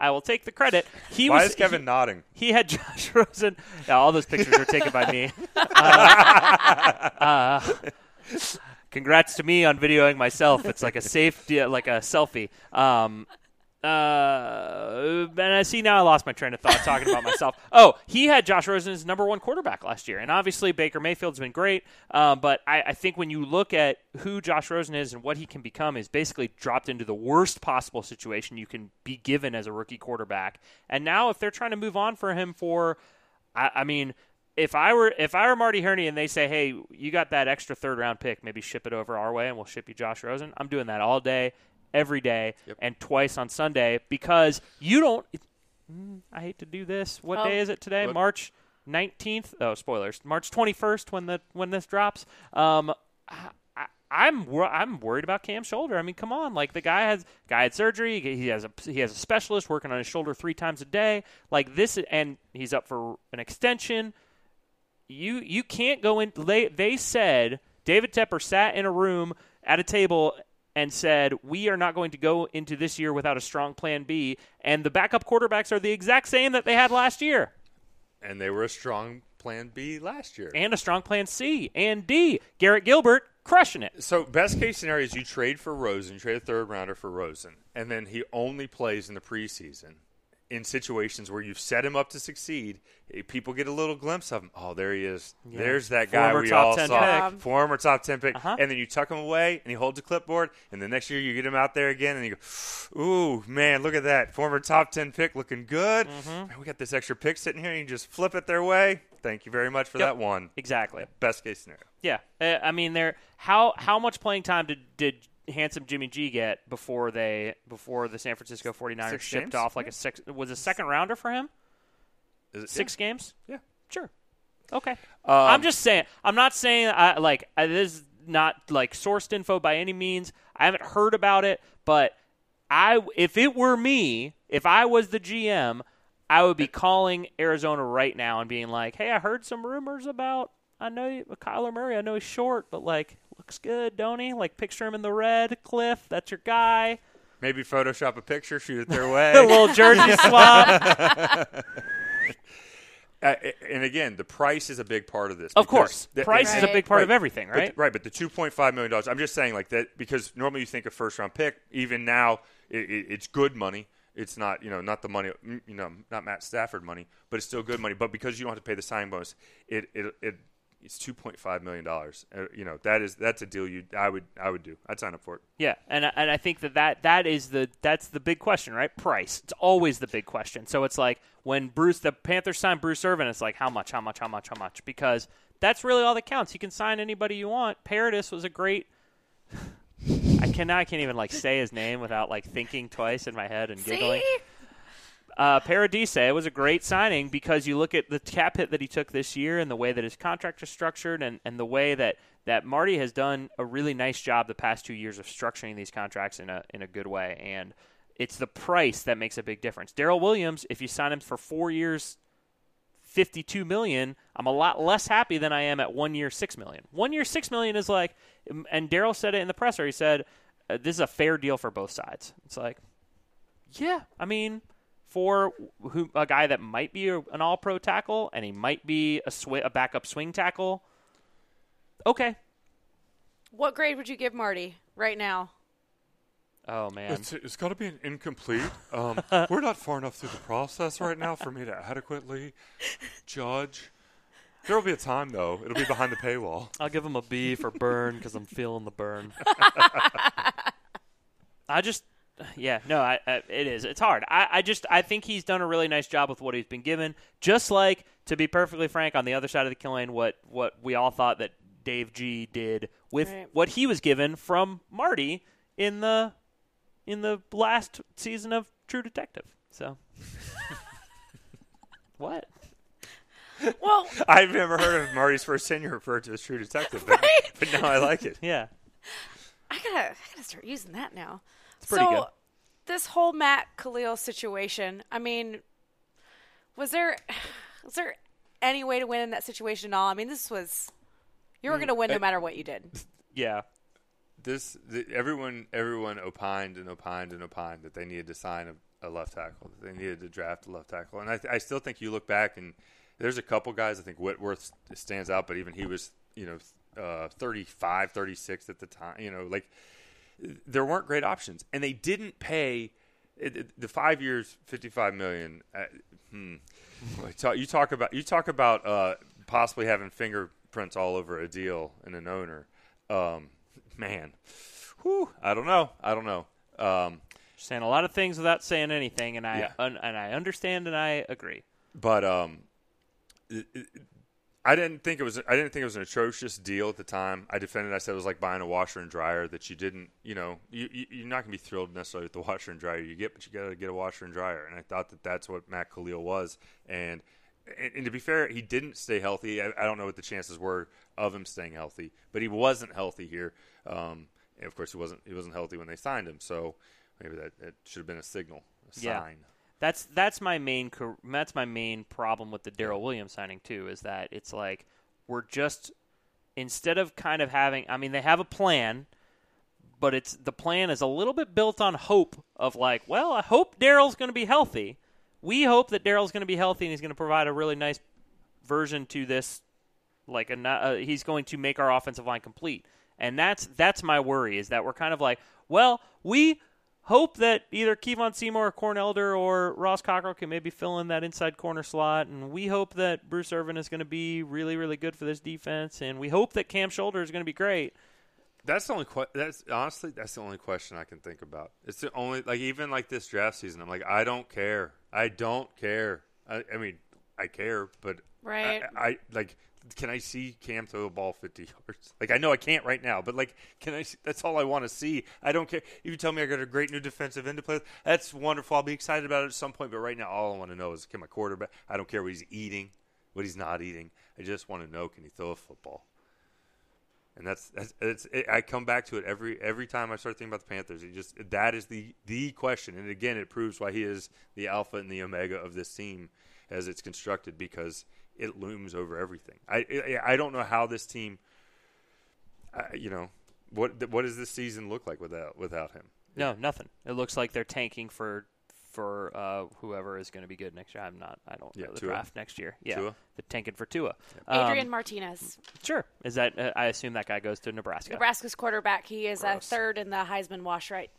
I will take the credit. He Why was is Kevin he- nodding? he had Josh Rosen. Yeah, all those pictures were taken by me. Uh, uh, congrats to me on videoing myself. It's like a safe, like a selfie. Um, uh, and I see now I lost my train of thought talking about myself. Oh, he had Josh Rosen as number one quarterback last year, and obviously Baker Mayfield's been great. Um, but I, I think when you look at who Josh Rosen is and what he can become, is basically dropped into the worst possible situation you can be given as a rookie quarterback. And now, if they're trying to move on for him for, I, I mean. If I were if I were Marty Hurney and they say, "Hey, you got that extra third round pick, maybe ship it over our way and we'll ship you Josh Rosen," I'm doing that all day, every day, and twice on Sunday because you don't. Mm, I hate to do this. What Oh. day is it today? What? March nineteenth. Oh, spoilers. March twenty first when the when this drops. Um, I, I- I'm wor- I'm worried about Cam's shoulder. I mean, come on, like the guy has guy had surgery. He has a he has a specialist working on his shoulder three times a day. Like this, and he's up for an extension. You you can't go in. They they said David Tepper sat in a room at a table and said we are not going to go into this year without a strong plan B. And the backup quarterbacks are the exact same that they had last year, And they were a strong Plan B last year. and a strong plan C and D. Garrett Gilbert crushing it. So best case scenario is you trade for Rosen, you trade a third rounder for Rosen, and then he only plays in the preseason in situations where you've set him up to succeed. eh, People get a little glimpse of him. Oh, there he is. There's that guy Former we top all 10 saw. pick. Former top ten pick. Uh-huh. And then you tuck him away, and he holds a clipboard. And the next year you get him out there again, and you go, "Ooh, man, look at that former top ten pick looking good. Mm-hmm. Man, we got this extra pick sitting here, and you just flip it their way. Thank you very much for Yep. that one. Exactly. Best case scenario. Yeah, uh, I mean, there. How how much playing time did did handsome Jimmy G get before they before the San Francisco 49ers Six shipped games? off like a six was a second rounder for him? Is it Six games? Yeah. Sure. Okay. Um, I'm just saying. I'm not saying I like I, this is not like sourced info by any means. I haven't heard about it, but I if it were me, if I was the GM, I would be calling Arizona right now and being like, "Hey, I heard some rumors about I know you, Kyler Murray. I know he's short, but like looks good, don't he? Like picture him in the red, Cliff. That's your guy. Maybe Photoshop a picture, shoot it their A way. little jersey swap. Uh, and again, the price is a big part of this. Of course, the- price is a big part right. of everything, But- right? right, but the two point five million dollars. I'm just saying, like that, because normally you think a first round pick. Even now, it, it, it's good money. It's not, you know, not the money, you know, not Matt Stafford money, but it's still good money. But because you don't have to pay the signing bonus, it it, it it's two point five million dollars. Uh, you know, that is that's a deal you I would I would do. I'd sign up for it. Yeah, and I- and I think that, that that is the that's the big question, right? Price. It's always the big question. So it's like when Bruce the Panthers signed Bruce Irvin, it's like how much, how much, how much, how much? Because that's really all that counts. You can sign anybody you want. Paradis was a great. I cannot. I can't even like say his name without like thinking twice in my head and giggling. See? Uh, Paradis it was a great signing because you look at the cap hit that he took this year and the way that his contract is structured and, and the way that, that Marty has done a really nice job the past two years of structuring these contracts in a in a good way. And it's the price that makes a big difference. Daryl Williams, if you sign him for four years, fifty-two million, I'm a lot less happy than I am at one year, six million. One year, six million is like, and Daryl said it in the presser. He said, uh, "This is a fair deal for both sides." It's like, yeah, I mean, for who a guy that might be an All-Pro tackle and he might be a swi- a backup swing tackle. Okay. What grade would you give Marty right now? Oh man. It's, it's got to be an incomplete. Um, we're not far enough through the process right now for me to adequately judge. There will be a time, though. It'll be behind the paywall. I'll give him a B for burn because I'm feeling the burn. I just, yeah, no, I, I, it is. It's hard. I, I just, I think he's done a really nice job with what he's been given. Just like, to be perfectly frank, on the other side of the kill lane, what what we all thought that Dave G did with Right. what he was given from Marty in the in the last season of True Detective. So, what? Well, I've never heard of Marty's first tenure referred to as True Detective, but, Right? but now I like it. Yeah. I gotta, I gotta start using that now. Pretty so, good. this whole Matt Kalil situation. I mean, was there, was there any way to win in that situation at all? I mean, this was, you were Mm, gonna win no I- matter what you did. Yeah. This the, everyone everyone opined and opined and opined that they needed to sign a, a left tackle. That they needed to draft a left tackle, and I, I still think you look back and there's a couple guys. I think Whitworth stands out, but even he was you know uh, 35, 36 at the time. You know, like there weren't great options, and they didn't pay it, it- the five years, fifty-five million. Uh, hmm. You talk- You talk about you talk about uh, possibly having fingerprints all over a deal and an owner. Um, man, whew, I don't know. I don't know. Um, Saying a lot of things without saying anything, and I Yeah. un- and I understand and I agree. but um, it, I didn't think it was. I didn't think it was an atrocious deal at the time. I defended. I said it was like buying a washer and dryer that you didn't. You know, you, you you're not gonna be thrilled necessarily with the washer and dryer you get, but you got to get a washer and dryer. And I thought that that's what Matt Kalil was. And and, and to be fair, he didn't stay healthy. I, I don't know what the chances were of him staying healthy, but he wasn't healthy here. Um, and of course, he wasn't. He wasn't healthy when they signed him. So maybe that, that should have been a signal, a Yeah. That's that's my main that's my main problem with the Daryl Williams signing too is that it's like we're just instead of kind of having I mean they have a plan but it's the plan is a little bit built on hope of like well I hope Daryl's going to be healthy. We hope that Daryl's going to be healthy and he's going to provide a really nice version to this like a uh, he's going to make our offensive line complete. And that's that's my worry is that we're kind of like, well, we hope that either Kevon Seymour or Corn Elder or Ross Cockrell can maybe fill in that inside corner slot, and we hope that Bruce Irvin is going to be really, really good for this defense, and we hope that Cam Shoulder is going to be great. That's the only. Que- that's honestly, that's the only question I can think about. It's the only like even like this draft season. I'm like, I don't care. I don't care. I, I mean, I care, but Right. I, I like. Can I see Cam throw a ball 50 yards? Like I know I can't right now, but like, can I? See, that's all I want to see. I don't care if you tell me I got a great new defensive end to play. That's wonderful. I'll be excited about it at some point. But right now, all I want to know is can my quarterback? I don't care what he's eating, what he's not eating. I just want to know can he throw a football? And that's that's it, I come back to it every every time I start thinking about the Panthers. It just that is the the question, and again, it proves why he is the alpha and the omega of this team as it's constructed because it looms over everything. I I, I don't know how this team, uh, you know, what what does this season look like without without him? No, nothing. It looks like they're tanking for for uh, whoever is going to be good next year. I'm not. I don't Yeah, know the Tua? draft next year. Yeah, Tua? they're tanking for Tua. Adrian Um, Martinez, sure. Is that? Uh, I assume that guy goes to Nebraska. Nebraska's quarterback. He is uh, Gross. third in the Heisman watch right,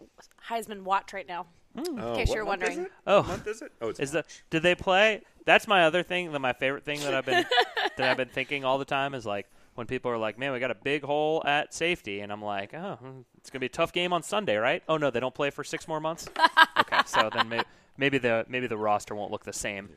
Heisman watch right now. Oh, case what you're month is wondering. it? Oh. What month is it? Oh, it's Is the did they play? That's my other thing. That my favorite thing that I've been that I've been thinking all the time is like when people are like, "Man, we got a big hole at safety," and I'm like, "Oh, hmm, it's gonna be a tough game on Sunday, right?" Oh no, they don't play for six more months. okay, so then maybe, maybe the maybe the roster won't look the same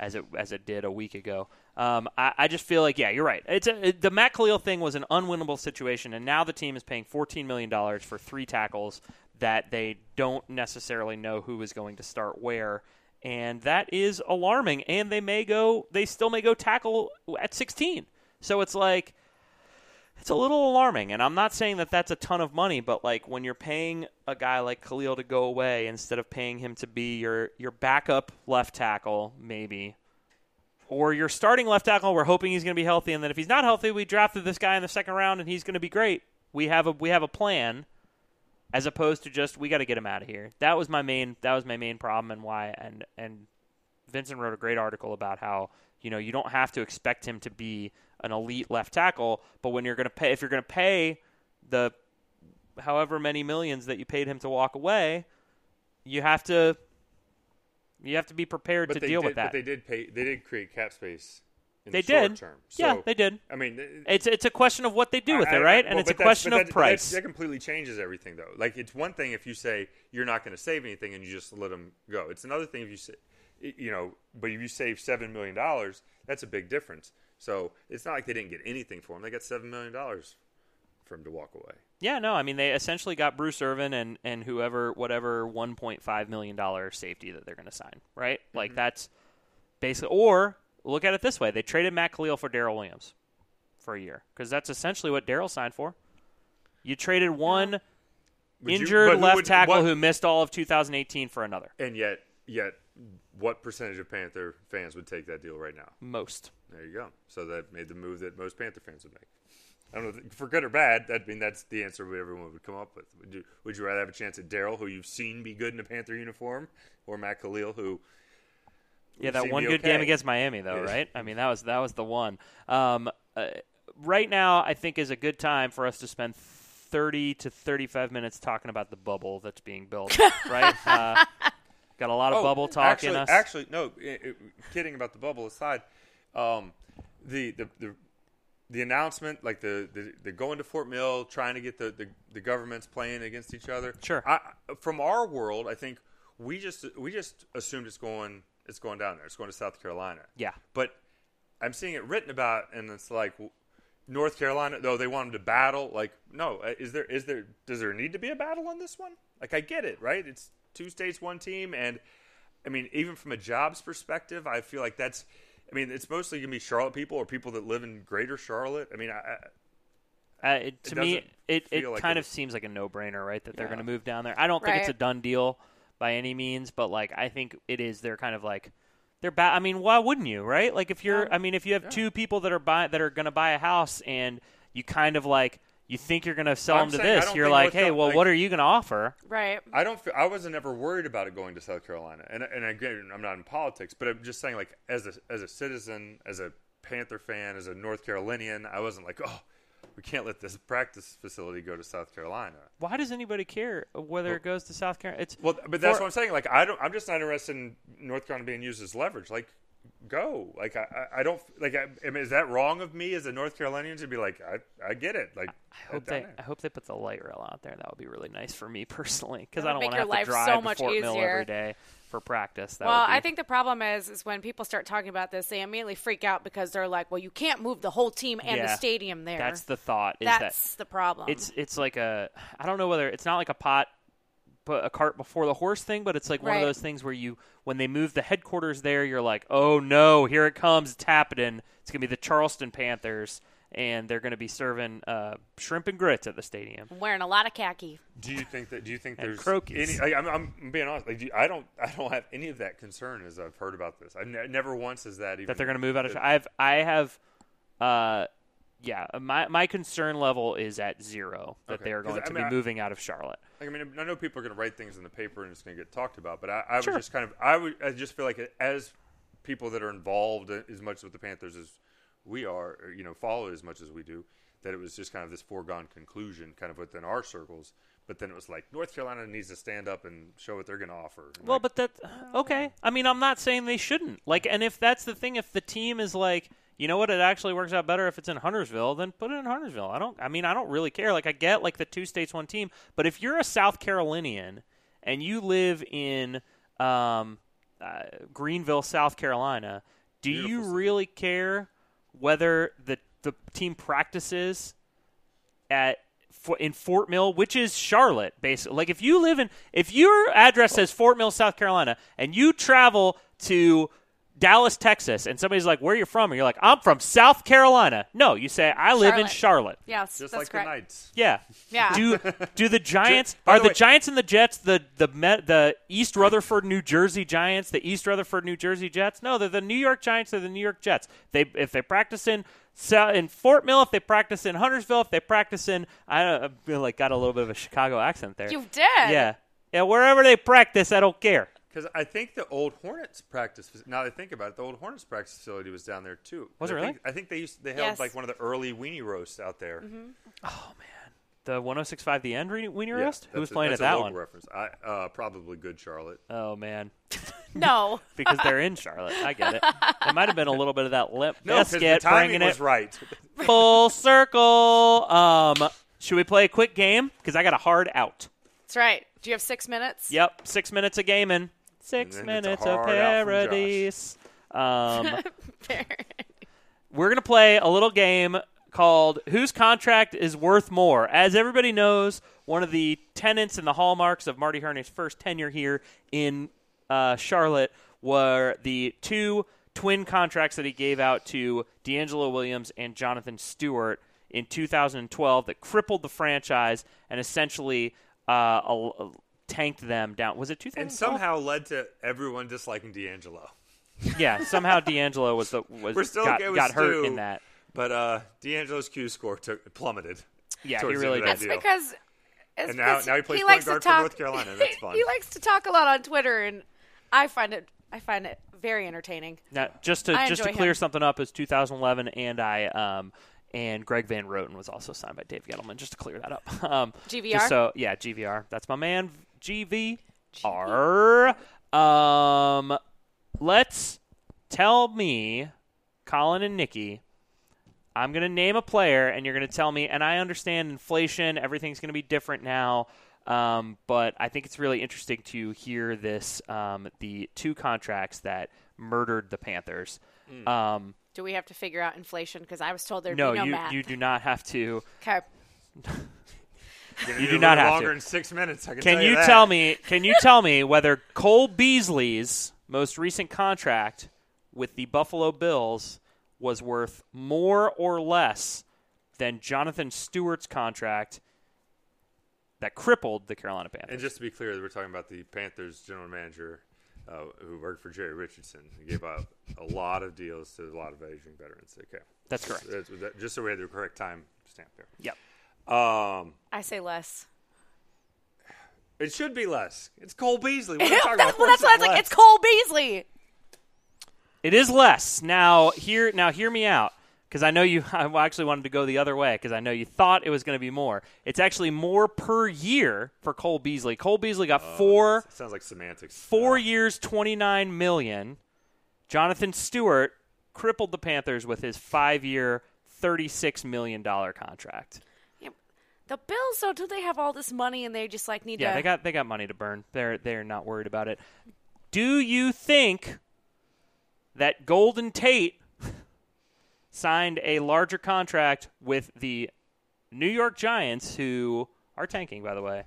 as it as it did a week ago. Um, I, I just feel like yeah, you're right. It's a, it, the Matt Kalil thing was an unwinnable situation, and now the team is paying 14 million dollars for three tackles that they don't necessarily know who is going to start where. And that is alarming. And they may go, they still may go tackle at 16. So it's like, it's a little alarming. And I'm not saying that that's a ton of money, but like when you're paying a guy like Kalil to go away instead of paying him to be your, your backup left tackle, maybe, or your starting left tackle, we're hoping he's going to be healthy. And then if he's not healthy, we drafted this guy in the second round and he's going to be great. We have a, we have a plan as opposed to just we got to get him out of here. That was my main that was my main problem and why and and Vincent wrote a great article about how you know you don't have to expect him to be an elite left tackle, but when you're going to pay if you're going to pay the however many millions that you paid him to walk away, you have to you have to be prepared to deal did, with that. But they did pay. They did create cap space. They the did. Term. yeah, they did. I mean, It's it's a question of what they do with I- it, I- right? well, and it's a question of that, price. That, completely changes everything, though. Like it's one thing if you say you're not going to save anything and you just let them go. It's another thing if you say, you know, but if you save seven million dollars, that's a big difference. So it's not like they didn't get anything for him; they got seven million dollars for him to walk away. Yeah, no, I mean they essentially got Bruce Irvin and and whoever whatever 1.5 million dollar safety that they're going to sign, right? Mm-hmm. Like that's basically or look at it this way: they traded Matt Kalil for Daryl Williams for a year because that's essentially what Daryl signed for. You traded one Would injured who left would- tackle what- who missed all of 2018 for another. And yet, yet, what percentage of Panther fans would take that deal right now? Most. There you go. So that made the move that most Panther fans would make. I don't know for good or bad. I mean, that's the answer everyone would come up with. Would you Would you rather have a chance at Daryl, who you've seen be good in a Panther uniform, or Matt Kalil, who? Yeah, that one good okay? game against Miami, though, right? I mean, that was that was the one. Um, uh, right now, I think is a good time for us to spend 30 to 35 minutes talking about the bubble that's being built. right? Uh, got a lot of bubble talk Oh, actually, in us. Actually, no. i i kidding about the bubble aside, um, the, the the the announcement, like the, the the going to Fort Mill, trying to get the, the, the governments playing against each other. Sure. I, from our world, I think we just we just assumed it's going it's going down there. It's going to South Carolina. Yeah. But I'm seeing it written about, and it's like North Carolina. Though they want them to battle. Like, no, uh, is there is there does there need to be a battle on this one? Like, I get it, right? It's two states, one team, and I mean, even from a jobs perspective, I feel like that's. I mean, it's mostly gonna be Charlotte people or people that live in Greater Charlotte. I mean, I, I, Uh, it, to me, it, it like kind it- of seems like a no-brainer, right? That they're Yeah. going to move down there. I don't think it's a done deal by any means, but like I think it is. They're kind of like they're ba- I mean, why wouldn't you, right? Like if you're, Yeah. I mean, if you have two people that are buy that are going to buy a house and you kind of like you think you're going to sell I'm them to this, you're like, hey, well, like- what are you going to offer? Right. I don't. Feel, I wasn't ever worried about it going to South Carolina, and and again, I'm not in politics, but I'm just saying, like as a as a citizen, as a Panther fan, as a North Carolinian, I wasn't like, oh, we can't let this practice facility go to South Carolina. Why does anybody care whether it goes to South Carolina? It's Well, but that's For- what I'm saying. Like, I don't. I'm just not interested in North Carolina being used as leverage. Like, go. Like, I, I I don't like. I, I mean, is that wrong of me as a North Carolinian to be like, I, I get it. Like, I hope they, there. I hope they put the light rail out there. That would be really nice for me personally, because I don't want to have to drive so much to Fort Mill easier. every day for practice. That well, be, I think the problem is is when people start talking about this, they immediately freak out because they're like, "Well, you can't move the whole team and the stadium there." that's the thought. Is that That's the problem. it's it's like a I don't know whether it's not like a pot put a cart before the horse thing, but it's like one Right. of those things where you when they move the headquarters there, you're like, oh no, here it comes, it's happening. It's gonna be the Charleston Panthers, and they're gonna be serving uh, shrimp and grits at the stadium. I'm wearing a lot of khaki. Do you think that? Do you think And there's croquis. any? I, I'm, I'm being honest. Like, do you- I don't. I don't have any of that concern as I've heard about this. I ne- never once has that even that they're going to move out of. that- I've I have, uh, yeah. Uh, my my concern level is at zero that Okay. they are going I to mean, be moving out of Charlotte. Like, I mean, I know people are going to write things in the paper and it's going to get talked about, but I, I Sure. would just kind of, I would, I just feel like as people that are involved as much with the Panthers as we are, or, you know, follow it as much as we do, that it was just kind of this foregone conclusion, kind of within our circles. But then it was like North Carolina needs to stand up and show what they're going to offer. And Well, like, but that okay. I mean, I'm not saying they shouldn't. Like, and if that's the thing, if the team is like, you know what, it actually works out better if it's in Huntersville, then put it in Huntersville. I don't. I mean, I don't really care. Like, I get like the two states, one team. But if you're a South Carolinian and you live in um, uh, Greenville, South Carolina, do Beautiful you city. really care whether the the team practices at in Fort Mill, which is Charlotte, basically. Like if you live in, if your address says Fort Mill, South Carolina, and you travel to Dallas, Texas, and somebody's like, "Where are you from?" and you're like, "I'm from South Carolina." No, you say, "I live in Charlotte. Charlotte." Yes, just that's like correct. the Knights. Yeah. Yeah. Do do the Giants by are the the way- Giants and the Jets the the Met, the East Rutherford, New Jersey Giants, the East Rutherford, New Jersey Jets? No, they're the New York Giants. They're the New York Jets. They if they practice in Sou- in Fort Mill, if they practice in Huntersville, if they practice in I don't I like got a little bit of a Chicago accent there. You did. Yeah. Yeah, wherever they practice, I don't care. Because I think the old Hornets practice. fac- Now that I think about it, the old Hornets practice facility was down there too. Was I it really? Think, I think they used they held Yes. like one of the early weenie roasts out there. Oh, man. The 1065 The End Re- Weenie Yeah, Roast? Who was a- playing that's at a that local one? Reference. I, uh, probably good Charlotte. Oh man, No. because they're in Charlotte. I get it. It might have been a little bit of that lip No, because the biscuit timing bringing was it right. full circle. Um, should we play a quick game? Because I got a hard out. That's right. Do you have six minutes? Yep, six minutes of gaming. Six And then it's a minutes of hard out from Josh. paradise. Um, we're gonna play a little game called "Whose Contract is Worth More." As everybody knows, one of the tenets and the hallmarks of Marty Hurney's first tenure here in uh, Charlotte were the two twin contracts that he gave out to D'Angelo Williams and Jonathan Stewart in 2012 that crippled the franchise and essentially uh, a- tanked them down. Was it 2012? and somehow led to everyone disliking D'Angelo. yeah, somehow D'Angelo was the was We're still got, okay got hurt Stu. in that. But uh, D'Angelo's Q score took plummeted. Yeah, he towards really end of It's that deal. because. It's And now- now he plays point likes to guard for talk, North Carolina. That's fun. he likes to talk a lot on Twitter, and I find it. I find it very entertaining. Now, just to I just to clear him. something up, is 2011, and I um and Greg Van Roten was also signed by Dave Gettleman. Just to clear that up. Um, GVR? just so yeah, GVR. That's my man, GVR. Um, let's tell me, Colin and Nikki. I'm going to name a player, and you're going to tell me. And I understand inflation; everything's going to be different now. Um, but I think it's really interesting to hear this um, the two contracts that murdered the Panthers. Um, Do we have to figure out inflation? Because I was told there'd no, be no you math. you do not have to. okay. You do not have longer to. than six minutes. I can, Can tell you that. tell me? Can you tell me whether Cole Beasley's most recent contract with the Buffalo Bills was worth more or less than Jonathan Stewart's contract that crippled the Carolina Panthers? And just to be clear, we're talking about the Panthers general manager uh, who worked for Jerry Richardson. He gave out a lot of deals to a lot of aging veterans. Okay, That's correct. That's- that- just so we had the correct time stamp there. Yep. Um, I say less. it should be less. It's Cole Beasley. What are you talking about? well, that's Of why I was like, it's Cole Beasley. It is less now. Here, now, hear me out, because I know you. I actually wanted to go the other way because I know you thought it was going to be more. It's actually more per year for Cole Beasley. Cole Beasley got four sounds like semantics. four Uh, years, twenty nine million. Jonathan Stewart crippled the Panthers with his five year, thirty six million dollar contract. Yeah, the Bills, though, do they have all this money and they just like need Yeah, to? they got they got money to burn. They're they're not worried about it. Do you think that Golden Tate signed a larger contract with the New York Giants, who are tanking, by the way?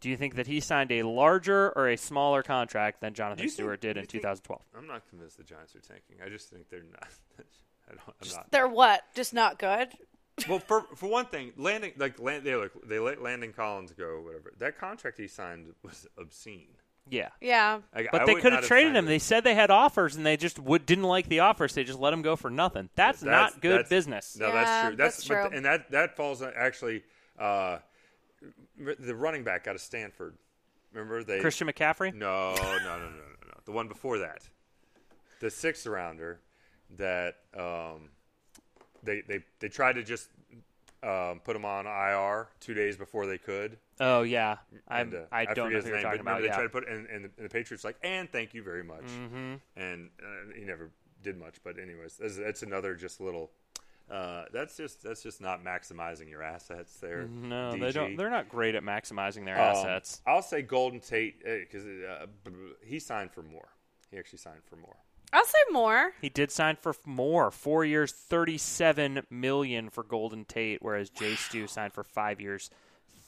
Do you think that he signed a larger or a smaller contract than Jonathan think- Stewart did in think- 2012? I'm not convinced the Giants are tanking. I just think they're not. I don't, I'm not. They're what? Just not good. Well, for for one thing, landing like land, they like they let Landon Collins go, whatever. That contract he signed was obscene. Yeah. Yeah. Like, But I they could have traded him. it. They said they had offers, and they just would, didn't like the offers. They just let him go for nothing. That's, That's- not good that's- business. No, Yeah, that's true. That's, that's true. th- and that that falls on actually uh, the running back out of Stanford. Remember they Christian McCaffrey? No, no, no, no, no, no. The one before that, the sixth rounder that um, they they they tried to just um, put him on IR two days before they could. Oh yeah, I And, uh, I don't know his who you're talking about. remember Yeah. They tried to put and, and, the, and the Patriots like, and thank you very much, mm-hmm. and uh, he never did much. But anyways, that's, that's another just little. Uh, that's just that's just not maximizing your assets there. No, they don't. They're not great at maximizing their Um, assets. I'll say Golden Tate because uh, b- he signed for more. He actually signed for more. I'll say more. He did sign for more, four years, thirty-seven million for Golden Tate, whereas Jay Stu signed for five years,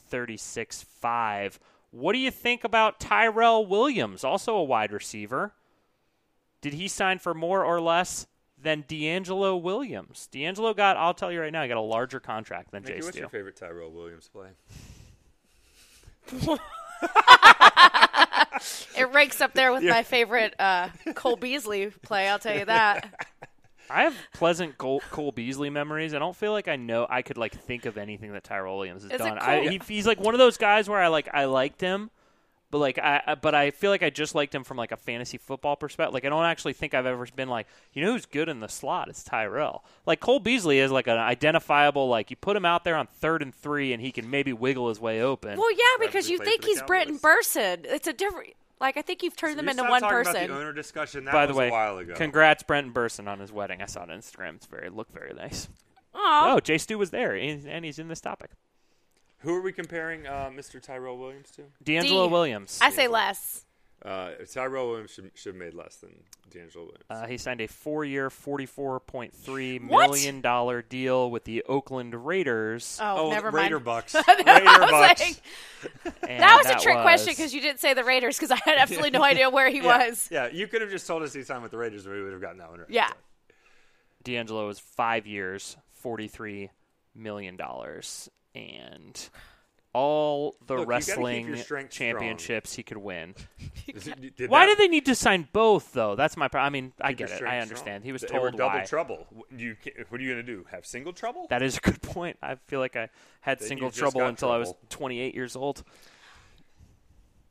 thirty-six five. What do you think about Tyrell Williams, also a wide receiver? Did he sign for more or less than D'Angelo Williams? D'Angelo got, I'll tell you right now, he got a larger contract than Jay Nikki, what's your favorite Tyrell Williams play? It ranks up there with my favorite uh, Cole Beasley play. I'll tell you that. I have pleasant Cole, Cole Beasley memories. I don't feel like I know I could like think of anything that Tyrell Williams has Is done. Cole- I, he, he's like one of those guys where I like I liked him, but like I I- but I feel like I just liked him from like a fantasy football perspective. Like I don't actually think I've ever been like you know who's good in the slot It's Tyrell. Like Cole Beasley is like an identifiable like you put him out there on third and three and he can maybe wiggle his way open. Well, yeah, because you think he's Brenton Cowboys. Bersin. It's a different. Like I think you've turned them You into one person. About the owner discussion. That By the was way, a while ago. congrats Brenton Bersin on his wedding. I saw it on Instagram. It's very looked very nice. Aw. Oh, Jay Stu was there and and he's in this topic. Who are we comparing uh, Mr. Tyrell Williams to? D'Angelo D. Williams. I say less. Uh, Tyrell Williams should, should have made less than D'Angelo Williams. Uh, he signed a four-year, forty-four point three What? million dollar deal with the Oakland Raiders. Oh, the never Raider mind. Bucks. I Raider was Bucks. like, and that was a trick was- question because you didn't say the Raiders because I had absolutely no idea where he yeah, was. yeah, you could have just told us he signed with the Raiders, and we would have gotten that one right. Yeah. D'Angelo was five years, forty-three million dollars, and all the Look, you gotta keep wrestling your strength strong. championships he could win. Did Why that- did they need to sign both though? That's my. pro- I mean, I keep your get it. strength I strong? understand. He was told They were double why. trouble. You what are you going to do? Have single trouble? That is a good point. I feel like I had Then single you just trouble until I was 28 years old.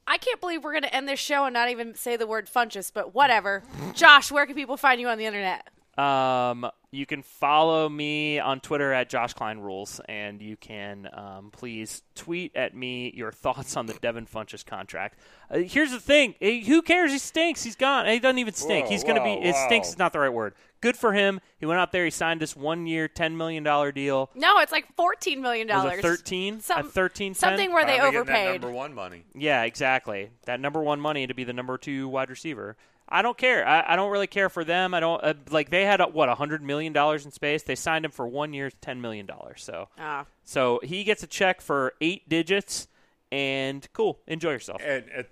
I can't believe we're going to end this show and not even say the word funchess, but whatever. Josh, where can people find you on the internet? Um, you can follow me on Twitter at Josh Klein Rules, and you can um, please tweet at me your thoughts on the Devin Funchess contract. Uh, here's the thing: Eh, who cares? He stinks. He's gone. He doesn't even stink. Whoa, He's going to be. It stinks whoa. is not the right word. Good for him. He went out there. He signed this one-year, ten million dollar deal. No, it's like $14 million. 13? Some- a 13 Something where they Finally that overpaid. number one money. Yeah, exactly. That number one money to be the number two wide receiver. I don't care. I, I don't really care for them. I don't uh, like. They had uh, what a hundred million dollars in space. They signed him for one year, ten million dollars. So, Ah. so he gets a check for eight digits, and cool. Enjoy yourself. And at,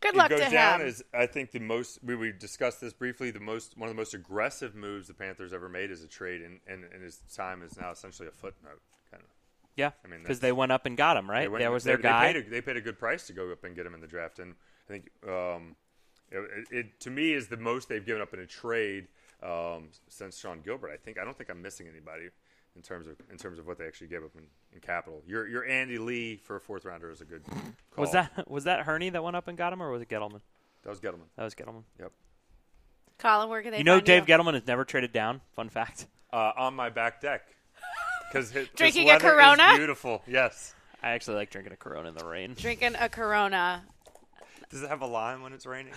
Good it luck goes to down him. as I think the most we, we discussed this briefly. The most one of the most aggressive moves the Panthers ever made as a trade, and, and, and his time is now essentially a footnote. Kind of. Yeah, I mean, because they went up and got him. Right, They went- that was they- their they guy. Paid a, they paid a good price to go up and get him in the draft, and I think um, it, it to me is the most they've given up in a trade um, since Sean Gilbert. I think I don't think I'm missing anybody in terms of in terms of what they actually gave up in, in capital. Your your Andy Lee for a fourth rounder is a good. Call. was that was that Hurney that went up and got him, or was it Gettleman? that was Gettleman? That was Gettleman. Yep. Colin, where can they You know, find Dave you? Gettleman has never traded down. Fun fact. Uh, on my back deck because Drinking a Corona? beautiful. Yes. I actually like drinking a Corona in the rain. Drinking a Corona. Does it have a lime when it's raining?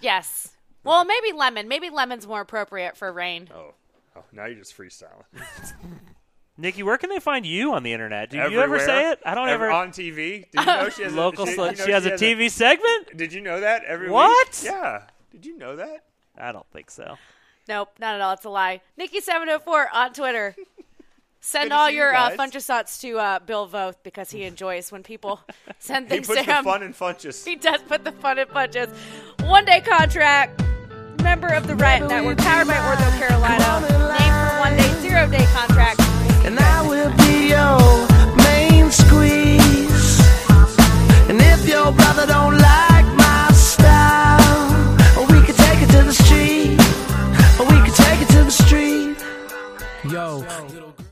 Yes. Well, maybe lemon. Maybe lemon's more appropriate for rain. Oh. Oh, now you're just freestyling. Nikki, where can they find you on the internet? Do you ever say it? I don't Ever- ever. on TV. Did you know she has local. A, she, sl- you know she has a has TV segment. Did you know that every What? week? Yeah. Did you know that? I don't think so. Nope, not at all. It's a lie. Nikki704 on Twitter. Send all your you uh, Funchasauts to uh, Bill Voth because he enjoys when people send things to him. He puts the fun in Funchess. He does put the fun in Funchess. One day contract, member of the Riot Network, powered by Ortho Carolina, Name for one day, zero day contract. And I will be your main squeeze. And if your brother don't like my style, we could take it to the street. We could take it to the street. Yo.